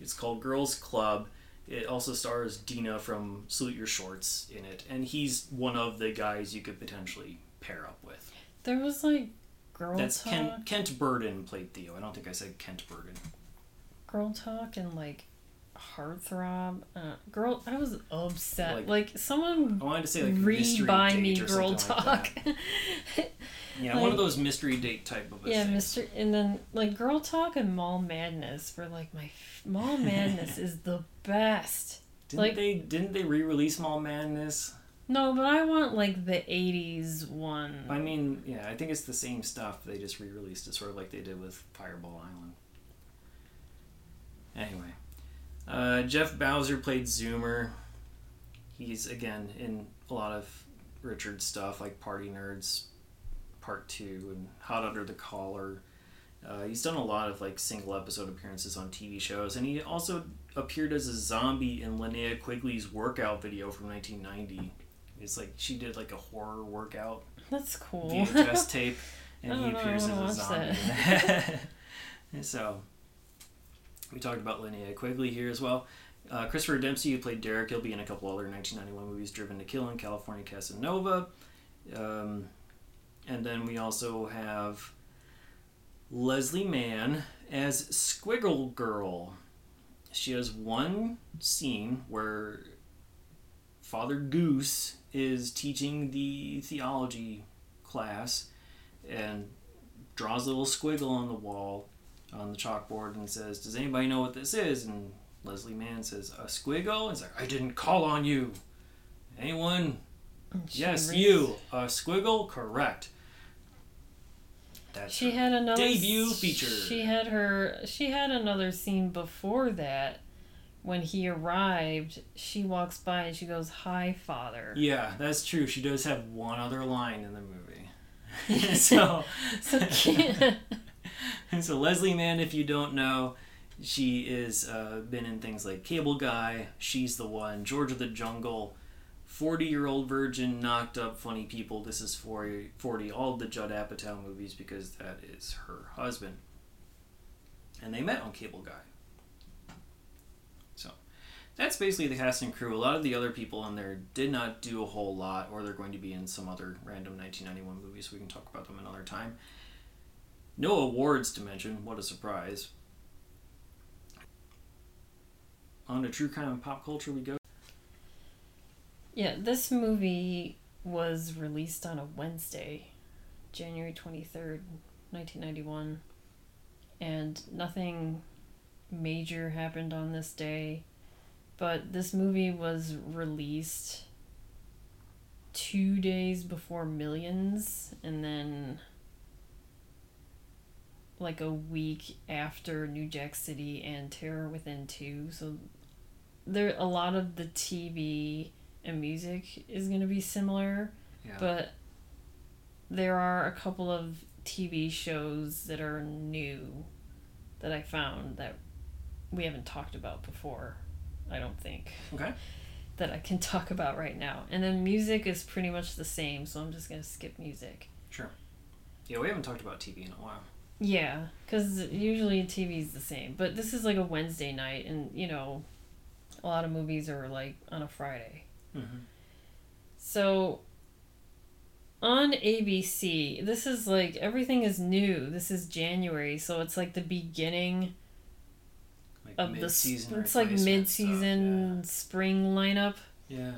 [SPEAKER 1] It's called Girls Club. It also stars Dina from Salute Your Shorts in it, and he's one of the guys you could potentially pair up with.
[SPEAKER 2] There was like girl
[SPEAKER 1] That's
[SPEAKER 2] talk,
[SPEAKER 1] Kent, Kent Burden played Theo. I don't think I said Kent Burden.
[SPEAKER 2] girl talk, and like heartthrob. Uh, girl, I was upset.
[SPEAKER 1] Like-
[SPEAKER 2] Like, someone
[SPEAKER 1] I wanted to say like
[SPEAKER 2] read
[SPEAKER 1] mystery
[SPEAKER 2] by me
[SPEAKER 1] or
[SPEAKER 2] girl talk.
[SPEAKER 1] Like. <laughs> Yeah, one of those mystery date type of a
[SPEAKER 2] yeah. Mr. And then like girl talk and mall madness were like my f- mall <laughs> madness is the best.
[SPEAKER 1] Didn't
[SPEAKER 2] like-
[SPEAKER 1] they didn't they re-release Mall Madness?
[SPEAKER 2] No, but I want like the '80s one.
[SPEAKER 1] I mean, yeah, I think it's the same stuff. They just re-released it, sort of like they did with Fireball Island. Anyway, uh, Jeff Bowser played Zoomer. He's again in a lot of Richard stuff, like Party Nerds Part Two and Hot Under the Collar. Uh, he's done a lot of like single episode appearances on TV shows, and he also appeared as a zombie in Linnea Quigley's workout video from 1990. It's like she did like a horror workout
[SPEAKER 2] That's cool.
[SPEAKER 1] VHS <laughs> tape, and he
[SPEAKER 2] know,
[SPEAKER 1] appears as a zombie. <laughs> So, we talked about Linnea Quigley here as well. Uh, Christopher Dempsey, who played Derek, he'll be in a couple other 1991 movies, Driven to Kill and California Casanova. Um, and then we also have Leslie Mann as Squiggle Girl. She has one scene where Father Goose is teaching the theology class and draws a little squiggle on the wall on the chalkboard and says, Does anybody know what this is? And Leslie Mann says, A squiggle? It's like, I didn't call on you. Anyone?
[SPEAKER 2] She
[SPEAKER 1] yes, you. A squiggle? Correct. That's
[SPEAKER 2] She
[SPEAKER 1] her
[SPEAKER 2] had another
[SPEAKER 1] debut feature.
[SPEAKER 2] She had her. She had another scene before that. When he arrived, she walks by and she goes, "Hi, father."
[SPEAKER 1] Yeah, that's true. She does have one other line in the movie. <laughs> <laughs> so,
[SPEAKER 2] So <laughs>
[SPEAKER 1] so Leslie Mann, if you don't know, she is uh, been in things like Cable Guy, She's the One, George of the Jungle, Forty Year Old Virgin, Knocked Up, Funny People. This is 40, 40 all the Judd Apatow movies because that is her husband, and they met on Cable Guy. That's basically the cast and crew. A lot of the other people in there did not do a whole lot, or they're going to be in some other random 1991 movie, so we can talk about them another time. No awards to mention. What a surprise. On to true crime and pop culture we go.
[SPEAKER 2] yeah, this movie was released on a Wednesday, January twenty third, nineteen ninety one, and nothing major happened on this day, but this movie was released two days before Millions, and then like a week after New Jack City and Terror Within 2. So there a lot of the TV and music is going to be similar,
[SPEAKER 1] Yeah.
[SPEAKER 2] but there are a couple of TV shows that are new that I found that we haven't talked about before, I don't think.
[SPEAKER 1] Okay.
[SPEAKER 2] That I can <laughs> talk about right now. And then music is pretty much the same, so I'm just going to skip music. Sure.
[SPEAKER 1] Yeah, we haven't talked about TV in a while.
[SPEAKER 2] Yeah, because usually TV is the same. But this is like a Wednesday night, and you know, a lot of movies are like on a Friday.
[SPEAKER 1] Mm-hmm.
[SPEAKER 2] So on ABC, this is like everything is new. This is January, so it's like the beginning. Of the
[SPEAKER 1] Mid-season
[SPEAKER 2] it's like mid-season spring lineup.
[SPEAKER 1] Yeah.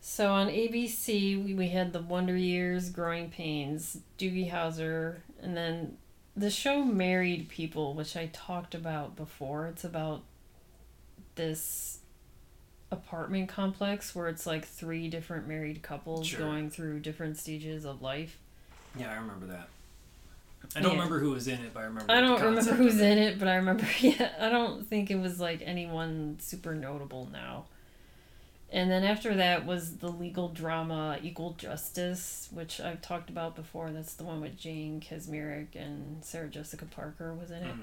[SPEAKER 2] So on ABC, we, we had the Wonder Years, Growing Pains, Doogie Howser, and then the show Married People, which I talked about before. It's about this apartment complex where it's like three different married couples
[SPEAKER 1] Sure.
[SPEAKER 2] going through different stages of life.
[SPEAKER 1] Yeah, I remember that. I don't
[SPEAKER 2] Yeah.
[SPEAKER 1] remember who was in it, but I remember.
[SPEAKER 2] I don't remember who's in it, but I remember, <laughs> yeah, I don't think it was like anyone super notable now. And then after that was the legal drama Equal Justice, which I've talked about before. That's the one with Jane Kaczmarek and Sarah Jessica Parker was in it.
[SPEAKER 1] Mhm.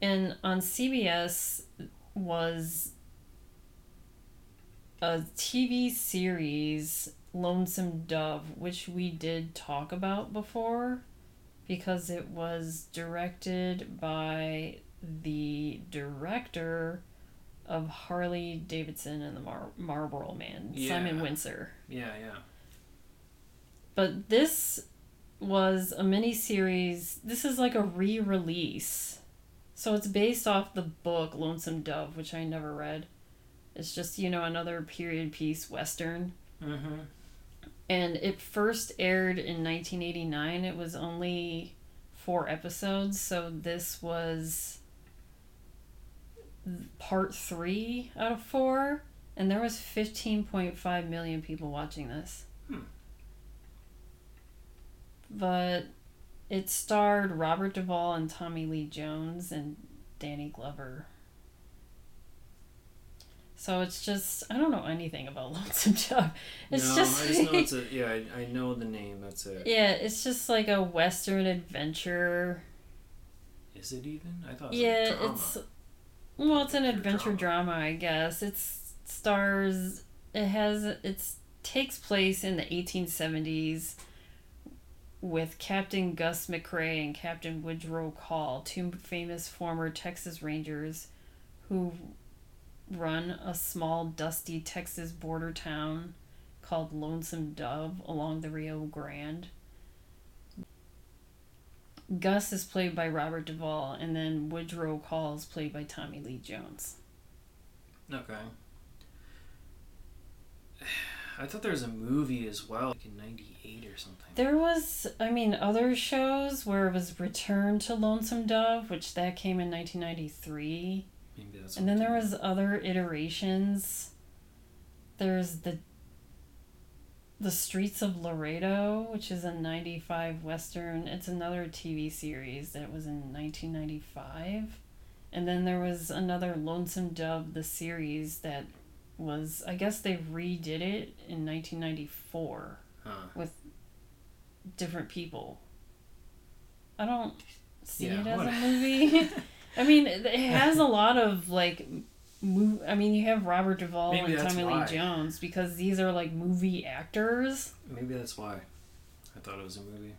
[SPEAKER 2] And on CBS was a TV series, Lonesome Dove, which we did talk about before because it was directed by the director of Harley Davidson and the Mar- Marlboro Man, Simon
[SPEAKER 1] Yeah.
[SPEAKER 2] Wincer.
[SPEAKER 1] Yeah, yeah.
[SPEAKER 2] But this was a mini series. This is like a re release. So it's based off the book Lonesome Dove, which I never read. It's just, you know, another period piece western.
[SPEAKER 1] Mm-hmm.
[SPEAKER 2] And it first aired in 1989. It was only four episodes. So this was part three out of four. And there was 15.5 million people watching this.
[SPEAKER 1] Hmm.
[SPEAKER 2] But it starred Robert Duvall and Tommy Lee Jones and Danny Glover. So it's just I don't know anything about <laughs> Lonesome Dove. It's
[SPEAKER 1] no,
[SPEAKER 2] just,
[SPEAKER 1] I just know it's a yeah. I, I know the name. That's it.
[SPEAKER 2] yeah, it's just like a western adventure.
[SPEAKER 1] Is it even? I thought. It was
[SPEAKER 2] Yeah,
[SPEAKER 1] a
[SPEAKER 2] it's well, it's an
[SPEAKER 1] Adventure drama.
[SPEAKER 2] drama, I guess. It's stars. It has it's takes place in the 1870s with Captain Gus McRae and Captain Woodrow Call, two famous former Texas Rangers who run a small, dusty Texas border town called Lonesome Dove along the Rio Grande. Gus is played by Robert Duvall, and then Woodrow Call is played by Tommy Lee Jones.
[SPEAKER 1] Okay. <sighs> I thought there was a movie as well, like in '98 or something.
[SPEAKER 2] There was, I mean, other shows where it was Return to Lonesome Dove, which that came in 1993. And then there was other iterations. There's the the Streets of Laredo, which is a 95 western. It's another TV series that was in 1995. And then there was another Lonesome Dove the series that was I guess they redid it in 1994
[SPEAKER 1] Huh.
[SPEAKER 2] with different people. I don't see
[SPEAKER 1] Yeah,
[SPEAKER 2] it as
[SPEAKER 1] what-
[SPEAKER 2] a <laughs> movie. <laughs> I mean, it has a <laughs> lot of like, move. I mean, you have Robert Duvall
[SPEAKER 1] Maybe
[SPEAKER 2] and
[SPEAKER 1] that's
[SPEAKER 2] Tommy
[SPEAKER 1] why.
[SPEAKER 2] Lee Jones because these are like movie actors.
[SPEAKER 1] Maybe that's why. I thought it was a movie.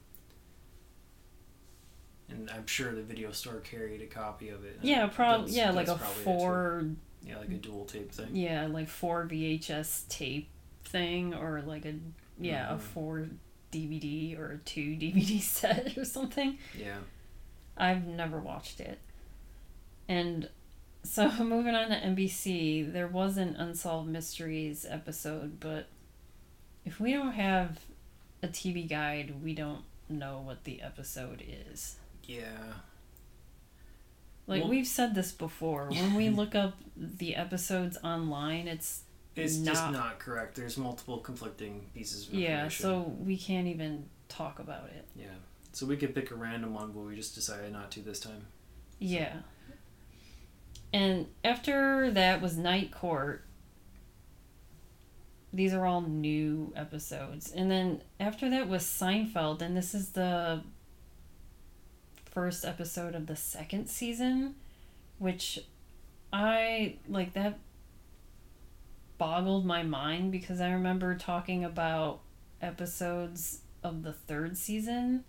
[SPEAKER 1] And I'm sure the video store carried a copy of it.
[SPEAKER 2] Yeah, probably.
[SPEAKER 1] That's-
[SPEAKER 2] Yeah, like a
[SPEAKER 1] probably it, too.
[SPEAKER 2] four.
[SPEAKER 1] Yeah, like a dual tape thing.
[SPEAKER 2] Yeah, like four VHS tape thing, or like a yeah a
[SPEAKER 1] Mhm.
[SPEAKER 2] four DVD or a two DVD <laughs> set or something.
[SPEAKER 1] Yeah.
[SPEAKER 2] I've never watched it. And so <laughs> moving on to NBC, there was an Unsolved Mysteries episode, but if we don't have a TV guide, we don't know what the episode is.
[SPEAKER 1] Yeah.
[SPEAKER 2] Like
[SPEAKER 1] Well-
[SPEAKER 2] we've said this before, <laughs> when we look up the episodes online, it's
[SPEAKER 1] It's just
[SPEAKER 2] Not-
[SPEAKER 1] not correct. There's multiple conflicting pieces of
[SPEAKER 2] yeah, so we can't even talk about it.
[SPEAKER 1] Yeah. So we could pick a random one, but we just decided not to this time.
[SPEAKER 2] Yeah. And after that was Night Court. These are all new episodes. And then after that was Seinfeld, and this is the first episode of the second season, which I like that boggled my mind because I remember talking about episodes of the third season,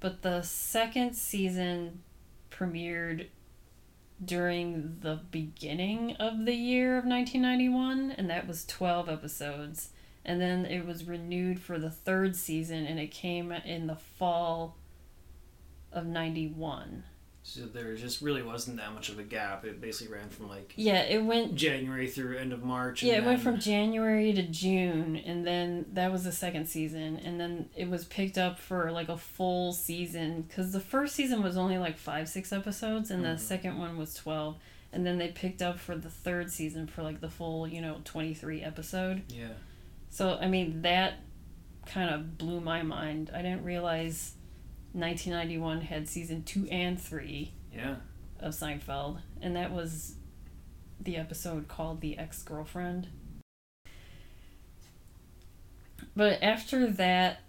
[SPEAKER 2] but the second season premiered during the beginning of the year of 1991 and that was 12 episodes. And then it was renewed for the third season and it came in the fall of 91
[SPEAKER 1] So there just really wasn't that much of a gap. It basically ran from like
[SPEAKER 2] Yeah, it went
[SPEAKER 1] January through end of March. and
[SPEAKER 2] Yeah, it went from January to June, and then that was the second season, and then it was picked up for like a full season because the first season was only like five, six episodes, and
[SPEAKER 1] Mhm.
[SPEAKER 2] the second one was twelve, and then they picked up for the third season for like the full, you know, twenty three episode.
[SPEAKER 1] yeah.
[SPEAKER 2] So I mean that kind of blew my mind. I didn't realize. 1991 had season two and three
[SPEAKER 1] Yeah.
[SPEAKER 2] of Seinfeld, and that was the episode called The Ex Girlfriend. But after that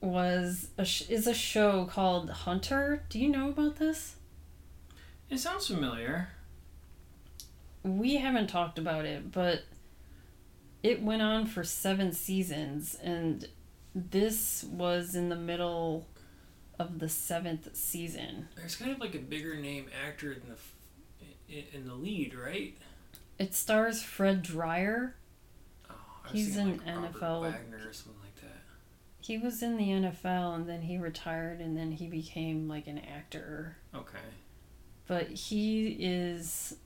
[SPEAKER 2] was a sh- is a show called Hunter. Do you know about this?
[SPEAKER 1] It sounds familiar.
[SPEAKER 2] We haven't talked about it, but it went on for seven seasons, and this was in the middle of the seventh season.
[SPEAKER 1] There's kind of like a bigger name actor in the in, the lead, right?
[SPEAKER 2] It stars Fred Dryer.
[SPEAKER 1] Oh, I was
[SPEAKER 2] He's
[SPEAKER 1] thinking,
[SPEAKER 2] an
[SPEAKER 1] Robert
[SPEAKER 2] NFL
[SPEAKER 1] Wagner or something like that.
[SPEAKER 2] He was in the NFL and then he retired and then he became like an actor.
[SPEAKER 1] Okay.
[SPEAKER 2] But he is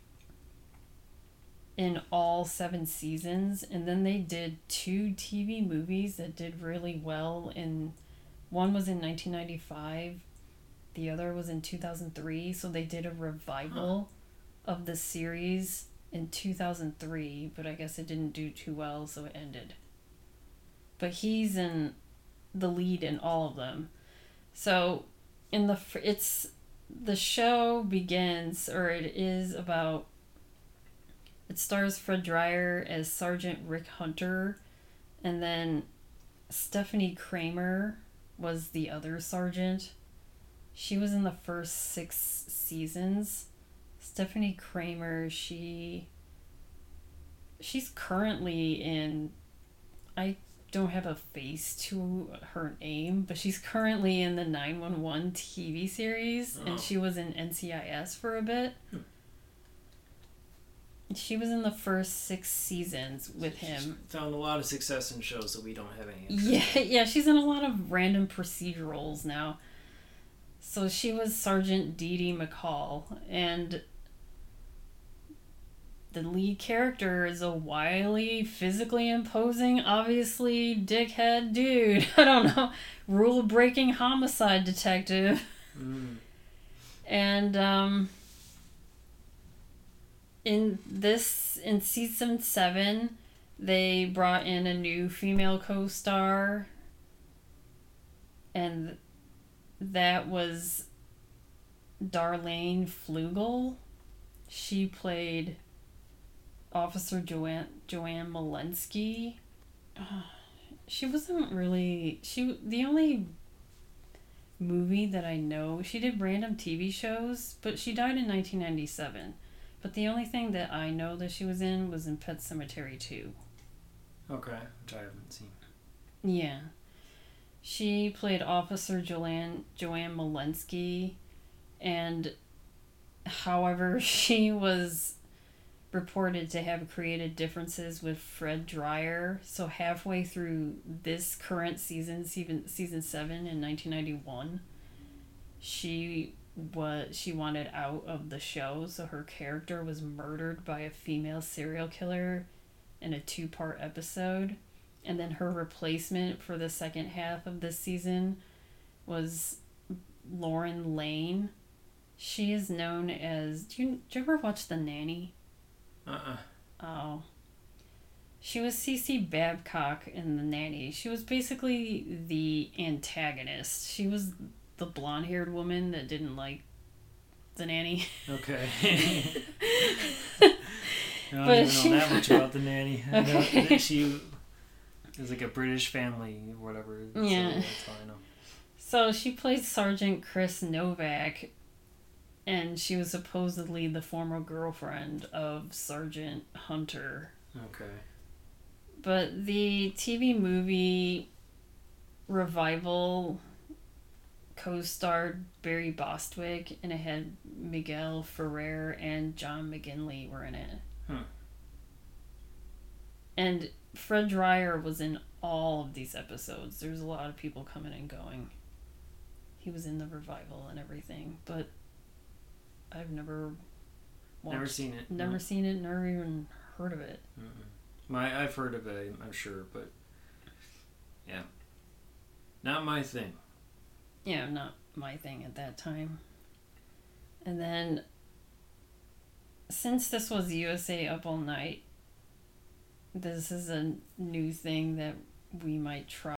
[SPEAKER 2] in all seven seasons and then they did two TV movies that did really well in one was in 1995 the other was in 2003 so they did a revival of the series in 2003 but I guess it didn't do too well so it ended. But he's in the lead in all of them. So in the it's the show begins or it is about it stars Fred Dryer as Sergeant Rick Hunter and then Stepfanie Kramer was the other sergeant. She was in the first 6 seasons. Stepfanie Kramer, she she's currently in I don't have a face to her name, but she's currently in the 911 TV series
[SPEAKER 1] Oh.
[SPEAKER 2] and she was in NCIS for a bit. Hmm. She was in the first six seasons with
[SPEAKER 1] She's
[SPEAKER 2] him.
[SPEAKER 1] Found a lot of success in shows that we don't have any.
[SPEAKER 2] Yeah, <laughs> yeah, she's in a lot of random procedurals now. So she was Sergeant Dee Dee McCall, and the lead character is a wily, physically imposing, obviously dickhead dude. <laughs> I don't know, rule breaking homicide detective.
[SPEAKER 1] Mm.
[SPEAKER 2] And um in this in season 7 they brought in a new female co-star and that was Darlanne Fluegel. She played Officer Joanne Joanne Molenski. She wasn't really she the only movie that I know. She did random TV shows, but she died in 1997. But the only thing that I know that she was in was in Pet Sematary 2.
[SPEAKER 1] Okay, which I haven't seen.
[SPEAKER 2] Yeah. She played Officer Joanne Joanne Molenski and however <laughs> she was reported to have created differences with Fred Dryer. So halfway through this current season, season season 7 in 1991, she was she wanted out of the show, so her character was murdered by a female serial killer in a two-part episode and then her replacement for the second half of this season was Lauren Lane. She is known as. Do you, do you ever watch The Nanny?
[SPEAKER 1] Uh uh
[SPEAKER 2] Oh. She was Cece Babcock in The Nanny. She was basically the antagonist. She was the blonde haired woman that didn't like The Nanny.
[SPEAKER 1] Okay. <laughs> I don't
[SPEAKER 2] But
[SPEAKER 1] even
[SPEAKER 2] she-
[SPEAKER 1] know that much about the nanny. <laughs>
[SPEAKER 2] Okay.
[SPEAKER 1] she is like a British family or whatever. so
[SPEAKER 2] Yeah.
[SPEAKER 1] that's all I know.
[SPEAKER 2] So she played Sergeant Chris Novak, and she was supposedly the former girlfriend of Sergeant Hunter.
[SPEAKER 1] Okay.
[SPEAKER 2] But the TV movie revival co-starred Barry Bostwick, and it had Miguel Ferrer and John McGinley were in it.
[SPEAKER 1] Hmm.
[SPEAKER 2] And Fred Dryer was in all of these episodes. There's a lot of people coming and going. he was in the revival and everything, but I've never watched,
[SPEAKER 1] Never seen it.
[SPEAKER 2] never
[SPEAKER 1] No.
[SPEAKER 2] seen it, never even heard of it.
[SPEAKER 1] Mm-mm. My I've heard of it. I'm sure, but yeah, not my thing.
[SPEAKER 2] Yeah, not my thing at that time. And then, since this was USA Up All Night, this is a new thing that we might try.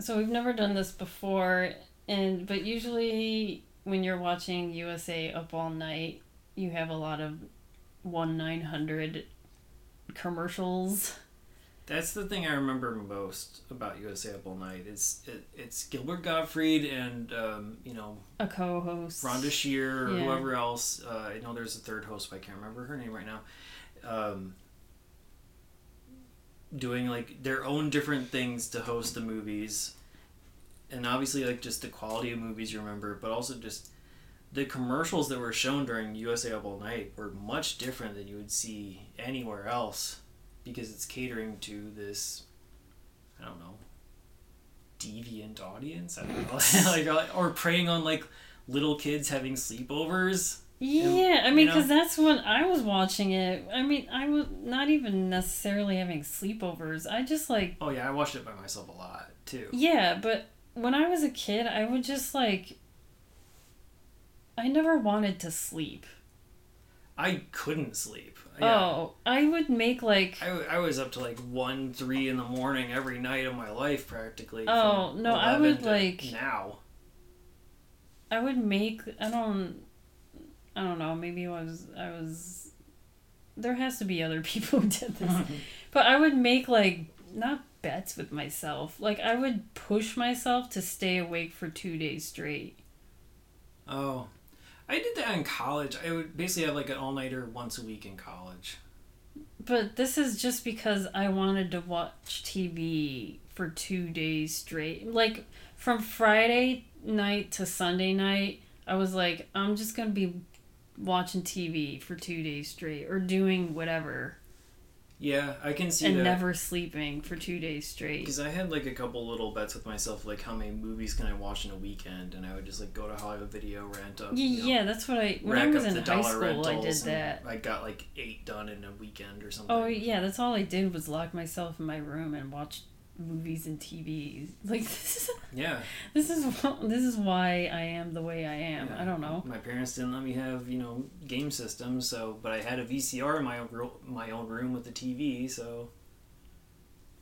[SPEAKER 2] So we've never done this before, and but usually when you're watching USA Up All Night, you have a lot of one nine hundred commercials.
[SPEAKER 1] That's the thing I remember most about USA Up All Night. It's it, it's Gilbert Gottfried and um, you know
[SPEAKER 2] A co-host.
[SPEAKER 1] Rhonda Shear or
[SPEAKER 2] Yeah.
[SPEAKER 1] whoever else. Uh, I know there's a third host, but I can't remember her name right now. Um, doing like their own different things to host the movies, and obviously like just the quality of movies you remember, but also just the commercials that were shown during USA Up All Night were much different than you would see anywhere else because it's catering to this, I don't know, deviant audience. I don't know, <laughs> <laughs> like or preying on like little kids having sleepovers.
[SPEAKER 2] Yeah, I
[SPEAKER 1] you
[SPEAKER 2] mean,
[SPEAKER 1] know?
[SPEAKER 2] because that's when I was watching it. I mean, I was not even necessarily having sleepovers. I just like,
[SPEAKER 1] Oh yeah, I watched it by myself a lot too.
[SPEAKER 2] yeah, but when I was a kid, I would just like, I never wanted to sleep.
[SPEAKER 1] I couldn't sleep. Yeah.
[SPEAKER 2] Oh, I would make like,
[SPEAKER 1] I, I was up to like one, three in the morning every night of my life practically.
[SPEAKER 2] Oh, no, I would, like-
[SPEAKER 1] now.
[SPEAKER 2] I would make, I don't, I don't know, maybe I was, I was, there has to be other <laughs> people who did this. <laughs> But I would make like not bets with myself. Like I would push myself to stay awake for two days straight.
[SPEAKER 1] Oh, I did that in college. I would basically have like an all nighter once a week in college.
[SPEAKER 2] But this is just because I wanted to watch TV for two days straight. Like from Friday night to Sunday night, I was like, I'm just gonna be watching TV for two days straight or doing whatever
[SPEAKER 1] Yeah, I can see
[SPEAKER 2] and
[SPEAKER 1] that.
[SPEAKER 2] never sleeping for two days straight.
[SPEAKER 1] Because I had like a couple little bets with myself, like how many movies can I watch in a weekend, and I would just like go to Hollywood Video, rent up.
[SPEAKER 2] Yeah,
[SPEAKER 1] you know,
[SPEAKER 2] yeah, that's what I when I was in
[SPEAKER 1] the
[SPEAKER 2] high school. I did that.
[SPEAKER 1] I got like eight done in a weekend or oh, something.
[SPEAKER 2] Oh yeah, that's all I did was lock myself in my room and watch movies and TV. <laughs> Like this is
[SPEAKER 1] Yeah.
[SPEAKER 2] this is this is why I am the way I am.
[SPEAKER 1] Yeah.
[SPEAKER 2] I don't know.
[SPEAKER 1] My parents didn't let me have you know game systems, so but I had a VCR in my own my own room with the TV, so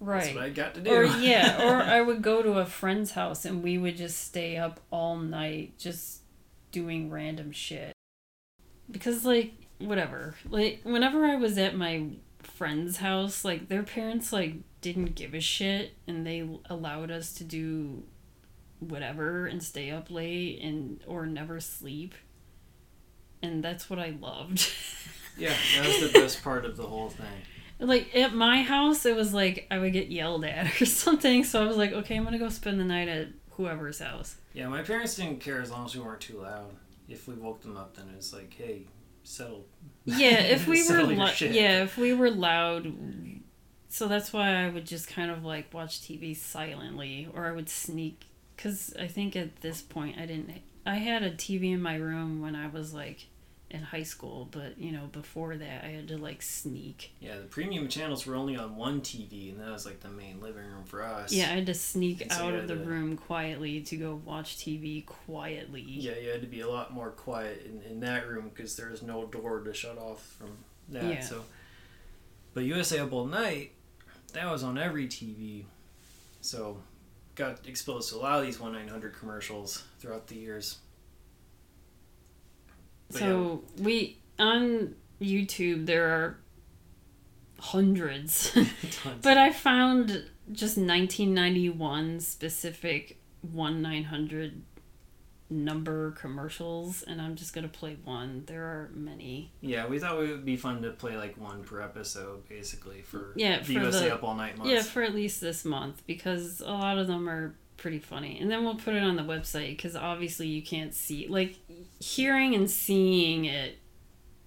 [SPEAKER 1] that's
[SPEAKER 2] Right.
[SPEAKER 1] what I got to do.
[SPEAKER 2] Or yeah, <laughs> or I would go to a friend's house and we would just stay up all night just doing random shit. Because like whatever. Like whenever I was at my friend's house, like their parents like didn't give a shit and they allowed us to do whatever and stay up late and or never sleep. And that's what I loved.
[SPEAKER 1] yeah, that was the <laughs> best part of the whole thing.
[SPEAKER 2] like at my house it was like i would get yelled at <laughs> or something so i was like okay i'm gonna go spend the night at whoever's house
[SPEAKER 1] Yeah, my parents didn't care as long as we weren't too loud. If we woke them up, then it was like, hey, settle.
[SPEAKER 2] yeah if we <laughs> were lo- yeah if we were loud so that's why i would just kind of like watch tv silently or i would sneak because i think at this point i didn't i had a tv in my room when i was like in high school but you know before that i had to like sneak
[SPEAKER 1] Yeah, the premium channels were only on one TV, and that was like the main living room for us.
[SPEAKER 2] yeah i had to sneak
[SPEAKER 1] So
[SPEAKER 2] out of the
[SPEAKER 1] to-
[SPEAKER 2] room quietly to go watch tv quietly
[SPEAKER 1] Yeah, you had to be a lot more quiet in, in that room because there was no door to shut off from that.
[SPEAKER 2] Yeah.
[SPEAKER 1] So, but USA Up All Night, that was on every TV. So, got exposed to a lot of these one nine hundred commercials throughout the years. But
[SPEAKER 2] So we on YouTube there are hundreds, <laughs> <laughs> but I found just 1991 specific one nine hundred number commercials, and I'm just gonna play one. There are many.
[SPEAKER 1] yeah, we thought it would be fun to play like one per episode, basically for
[SPEAKER 2] Yeah,
[SPEAKER 1] the
[SPEAKER 2] for
[SPEAKER 1] USA
[SPEAKER 2] the-
[SPEAKER 1] Up All Night month.
[SPEAKER 2] Yeah, for at least this month because a lot of them are pretty funny, and then we'll put it on the website because obviously you can't see like hearing and seeing it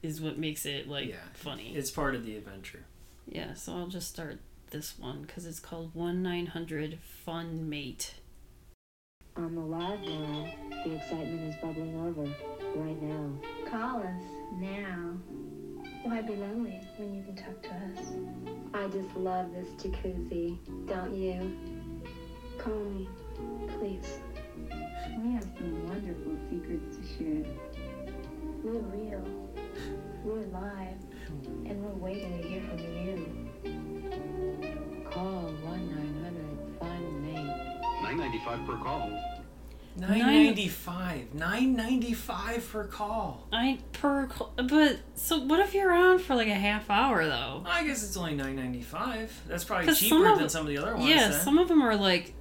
[SPEAKER 2] is what makes it like
[SPEAKER 1] Yeah.
[SPEAKER 2] funny.
[SPEAKER 1] It's part of the adventure.
[SPEAKER 2] Yeah, so I'll just start this one because it's called 1 900 Fun Mate.
[SPEAKER 3] On the live now, the excitement is bubbling over right now.
[SPEAKER 4] Call us now. Why be lonely when you can talk to us?
[SPEAKER 3] I just love this jacuzzi, don't you?
[SPEAKER 4] Call me, please.
[SPEAKER 3] We have some wonderful secrets to share.
[SPEAKER 4] We're real. We're live. And we're waiting to hear from you.
[SPEAKER 3] Call 1 900 Find Me.
[SPEAKER 5] Nine ninety five per call.
[SPEAKER 1] Nine ninety five. Nine ninety five per call.
[SPEAKER 2] I per but so what if you're on for like a half hour though?
[SPEAKER 1] I guess it's only nine ninety five. That's probably
[SPEAKER 2] 'Cause some
[SPEAKER 1] cheaper
[SPEAKER 2] of-
[SPEAKER 1] than some of the other ones.
[SPEAKER 2] Yeah,
[SPEAKER 1] then.
[SPEAKER 2] some of them are like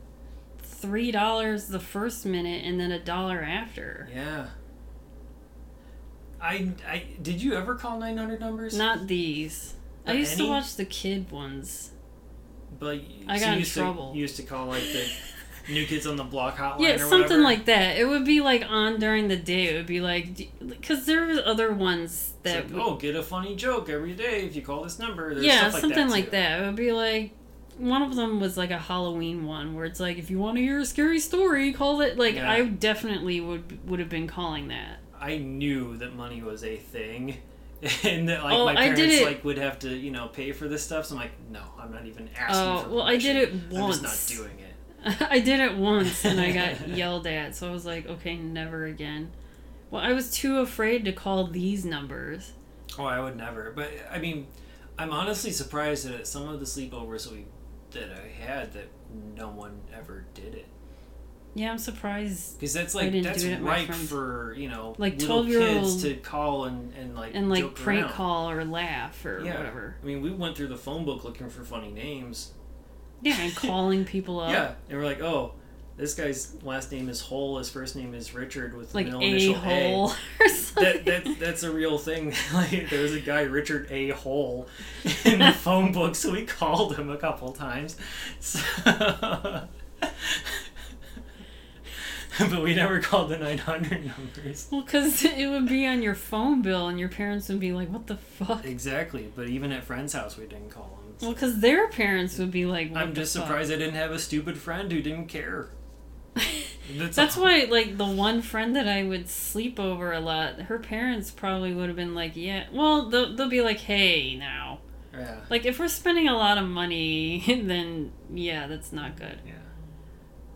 [SPEAKER 2] three dollars the first minute and then a dollar after.
[SPEAKER 1] Yeah. I, I did you ever call nine hundred numbers?
[SPEAKER 2] Not these. I
[SPEAKER 1] Not
[SPEAKER 2] used to watch the kid ones.
[SPEAKER 1] But
[SPEAKER 2] I
[SPEAKER 1] so
[SPEAKER 2] got in
[SPEAKER 1] used
[SPEAKER 2] trouble.
[SPEAKER 1] To, you used to call like the <laughs> new kids on the block hotline.
[SPEAKER 2] Yeah, something
[SPEAKER 1] whatever?
[SPEAKER 2] like that. It would be like on during the day. It would be like because there was other ones that
[SPEAKER 1] like,
[SPEAKER 2] would-
[SPEAKER 1] oh, get a funny joke every day if you call this number. There's
[SPEAKER 2] yeah,
[SPEAKER 1] stuff
[SPEAKER 2] something
[SPEAKER 1] like
[SPEAKER 2] like that. It would be like one of them was like a Halloween one where it's like if you want to hear a scary story, call it. Like
[SPEAKER 1] Yeah.
[SPEAKER 2] I definitely would would have been calling that.
[SPEAKER 1] I knew that money was a thing. <laughs> And that like
[SPEAKER 2] Oh,
[SPEAKER 1] my parents like would have to, you know, pay for this stuff. So I'm like, no, I'm not even asking
[SPEAKER 2] Oh, well, I did it
[SPEAKER 1] I'm just not doing it. <laughs>
[SPEAKER 2] I did it once and I got <laughs> yelled at, so I was like, okay, never again. Well, I was too afraid to call these numbers.
[SPEAKER 1] Oh, I would never. But I mean, I'm honestly surprised that some of the sleepovers that we that I had that no one ever did it.
[SPEAKER 2] Yeah, I'm surprised.
[SPEAKER 1] Because that's like that's
[SPEAKER 2] do it at my
[SPEAKER 1] ripe for you know
[SPEAKER 2] Like
[SPEAKER 1] little
[SPEAKER 2] 12-year-old
[SPEAKER 1] kids to call and and like
[SPEAKER 2] And like prank
[SPEAKER 1] around.
[SPEAKER 2] call or laugh or
[SPEAKER 1] Yeah,
[SPEAKER 2] whatever.
[SPEAKER 1] I mean, we went through the phone book looking for funny names.
[SPEAKER 2] Yeah, and calling people up.
[SPEAKER 1] Yeah, and we're like, oh, this guy's last name is Hole. His first name is Richard with the
[SPEAKER 2] Like a
[SPEAKER 1] initial
[SPEAKER 2] hole
[SPEAKER 1] A.
[SPEAKER 2] or something.
[SPEAKER 1] That, that that's a real thing. <laughs> like there was a guy Richard A. Hole <laughs> in the phone book, so we called him a couple times. So- <laughs> but we never called the nine hundred numbers.
[SPEAKER 2] Well, because it would be on your phone bill, and your parents would be like, "What the fuck?"
[SPEAKER 1] Exactly, but even at friends' house, we didn't call him.
[SPEAKER 2] Well, because their parents would be like,
[SPEAKER 1] I'm just
[SPEAKER 2] fuck?
[SPEAKER 1] surprised I didn't have a stupid friend who didn't care. <laughs> That's,
[SPEAKER 2] That's why, like, the one friend that I would sleep over a lot, her parents probably would have been like, yeah, well, they'll, they'll be like, hey, now.
[SPEAKER 1] Yeah.
[SPEAKER 2] Like, if we're spending a lot of money, <laughs> then yeah, that's not good.
[SPEAKER 1] Yeah.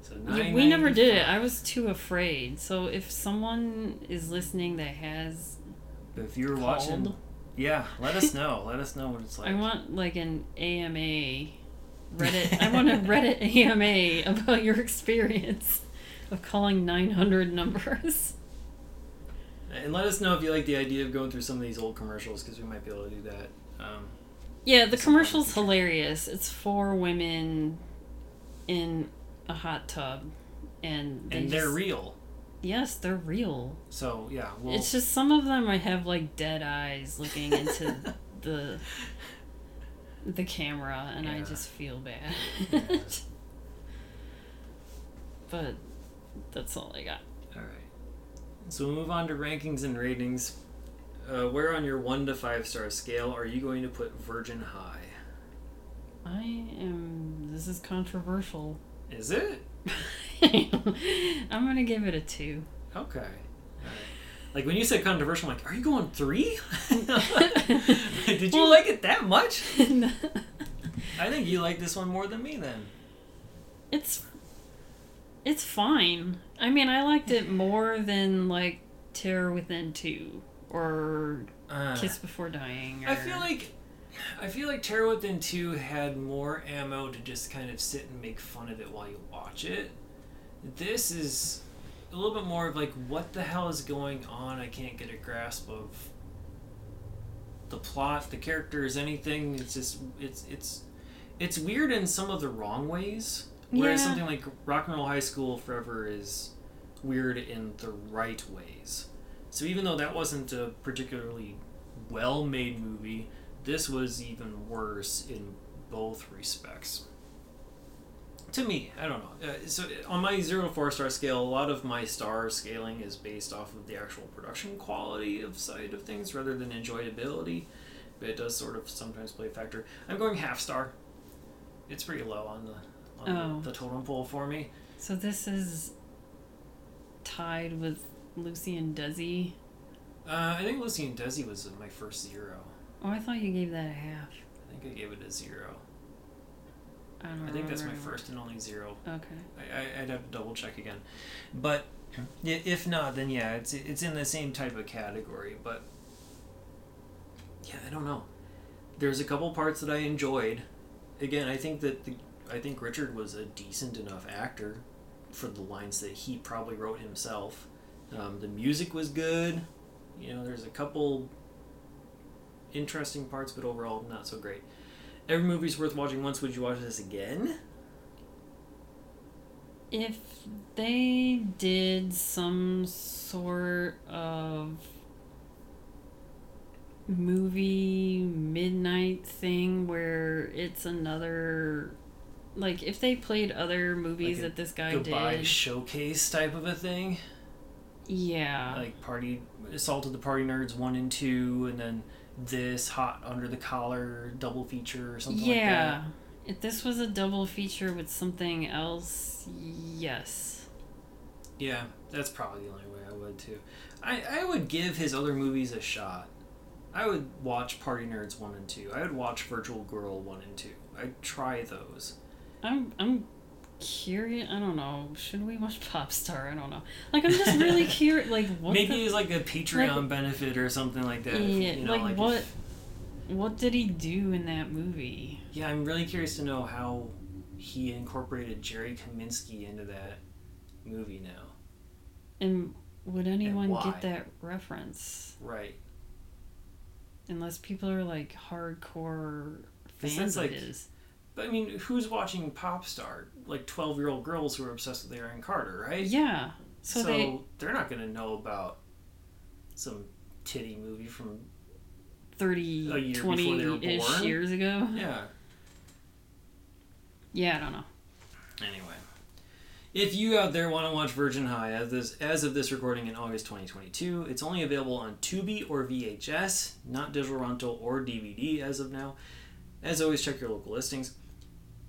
[SPEAKER 1] So
[SPEAKER 2] we never did it. I was too afraid. So if someone is listening that has,
[SPEAKER 1] But if you were watching,
[SPEAKER 2] Called?
[SPEAKER 1] Yeah, let us <laughs> know. let us know what it's like.
[SPEAKER 2] I want like an AMA, Reddit. I want a <laughs> Reddit AMA about your experience of calling 900 numbers.
[SPEAKER 1] and let us know if you like the idea of going through some of these old commercials because we might be able to do that. Um,
[SPEAKER 2] Yeah, the
[SPEAKER 1] Some kind of
[SPEAKER 2] commercial's hilarious. It's four women in a hot tub, and they
[SPEAKER 1] and they're real.
[SPEAKER 2] Yes, they're real.
[SPEAKER 1] So yeah, well,
[SPEAKER 2] it's just some of them I have like dead eyes looking into <laughs> the the camera, and I just feel bad.
[SPEAKER 1] Yeah. <laughs>
[SPEAKER 2] but that's all I got.
[SPEAKER 1] all right. So we'll move on to rankings and ratings. Uh, where on your one to five star scale are you going to put Virgin High?
[SPEAKER 2] I am. This is controversial.
[SPEAKER 1] Is it <laughs>
[SPEAKER 2] I'm gonna give it a two.
[SPEAKER 1] okay? Right. Like when you said controversial, I'm like, are you going three? <laughs> Did you
[SPEAKER 2] Well-
[SPEAKER 1] like it that much? <laughs> I think you like this one more than me then.
[SPEAKER 2] it's it's fine. I mean, I liked it more than like Terror Within two or
[SPEAKER 1] Uh,
[SPEAKER 2] Kiss Before Dying. Or...
[SPEAKER 1] I feel like I feel like Terror Within 2 had more ammo to just kind of sit and make fun of it while you watch it. This is a little bit more of like what the hell is going on? I can't get a grasp of the plot, the characters, anything. It's just it's it's it's weird in some of the wrong ways. Whereas
[SPEAKER 2] Yeah.
[SPEAKER 1] something like Rock and Roll High School Forever is weird in the right ways. So even though that wasn't a particularly well made movie, this was even worse in both respects. To me, I don't know. Uh, so on my zero to four star scale, a lot of my star scaling is based off of the actual production quality of side of things rather than enjoyability. But it does sort of sometimes play a factor. I'm going half star. It's pretty low on the on
[SPEAKER 2] Oh.
[SPEAKER 1] the, the totem pole for me.
[SPEAKER 2] So this is tied with Lucy and Desi.
[SPEAKER 1] Uh, I think Lucy and Desi was my first zero.
[SPEAKER 2] Oh, I thought you gave that a half.
[SPEAKER 1] I think I gave it a zero.
[SPEAKER 2] I don't know.
[SPEAKER 1] I think that's my
[SPEAKER 2] remember
[SPEAKER 1] first and only zero.
[SPEAKER 2] Okay.
[SPEAKER 1] I, I, I'd have to double check again, but i- if not, then yeah, it's it's in the same type of category. But yeah, I don't know. There's a couple parts that I enjoyed. Again, I think that the I think Richard was a decent enough actor for the lines that he probably wrote himself. Um, the music was good. You know, there's a couple interesting parts, but overall not so great. Every movie's worth watching once. Would you watch this again?
[SPEAKER 2] If they did some sort of movie midnight thing where it's another like if they played other movies
[SPEAKER 1] Like
[SPEAKER 2] that this guy
[SPEAKER 1] goodbye
[SPEAKER 2] did
[SPEAKER 1] showcase type of a thing.
[SPEAKER 2] yeah
[SPEAKER 1] Like party assault of the party nerds one and two, and then this hot under the collar double feature or something like that.
[SPEAKER 2] yeah if this was a double feature with something else yes.
[SPEAKER 1] Yeah, that's probably the only way I would too. I, I would give his other movies a shot. I would watch Party Nerds one and two. I would watch Virtual Girl one and two. I'd try those.
[SPEAKER 2] i'm i'm curious i don't know should we watch popstar i don't know like i'm just really <laughs> curious like what
[SPEAKER 1] Maybe
[SPEAKER 2] the
[SPEAKER 1] it's like a Patreon
[SPEAKER 2] like-
[SPEAKER 1] benefit or something like that. if,
[SPEAKER 2] Yeah,
[SPEAKER 1] you know,
[SPEAKER 2] like,
[SPEAKER 1] if-
[SPEAKER 2] what? What did he do in that movie?
[SPEAKER 1] Yeah, I'm really curious to know how he incorporated Jerry Kaminsky into that movie now.
[SPEAKER 2] And would anyone
[SPEAKER 1] why?
[SPEAKER 2] get that reference?
[SPEAKER 1] Right.
[SPEAKER 2] Unless people are like hardcore fans
[SPEAKER 1] like-. But I mean, who's watching Popstar? Like 12 year old girls who are obsessed with Aaron Carter, right?
[SPEAKER 2] Yeah. So, they
[SPEAKER 1] they're not going to know about some titty movie from.
[SPEAKER 2] 30,
[SPEAKER 1] A year before they were
[SPEAKER 2] 20 ish years ago.
[SPEAKER 1] Yeah.
[SPEAKER 2] Yeah, I don't know.
[SPEAKER 1] Anyway. If you out there want to watch Virgin High as this as of this recording in August 2022, it's only available on Tubi or VHS, not digital rental or DVD as of now. As always, check your local listings.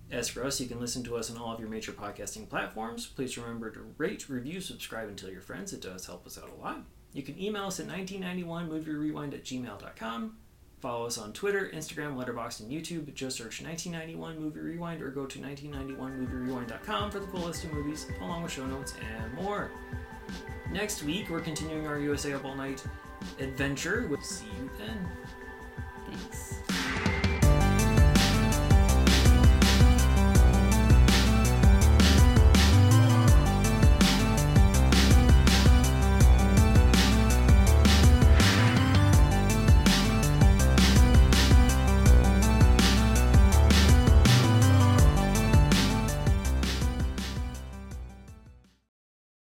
[SPEAKER 1] As for us, you can listen to us on all of your major podcasting platforms. Please remember to rate, review, subscribe, and tell your friends. It does help us out a lot. You can email us at 1991movierewind at gmail.com. Follow us on Twitter, Instagram, Letterboxd, and YouTube. Just search 1991 Movie Rewind or go to 1991movierewind.com for the full list of movies, along with show notes and more. Next week, we're continuing our USA Up All Night adventure. We'll see you then.
[SPEAKER 2] Thanks.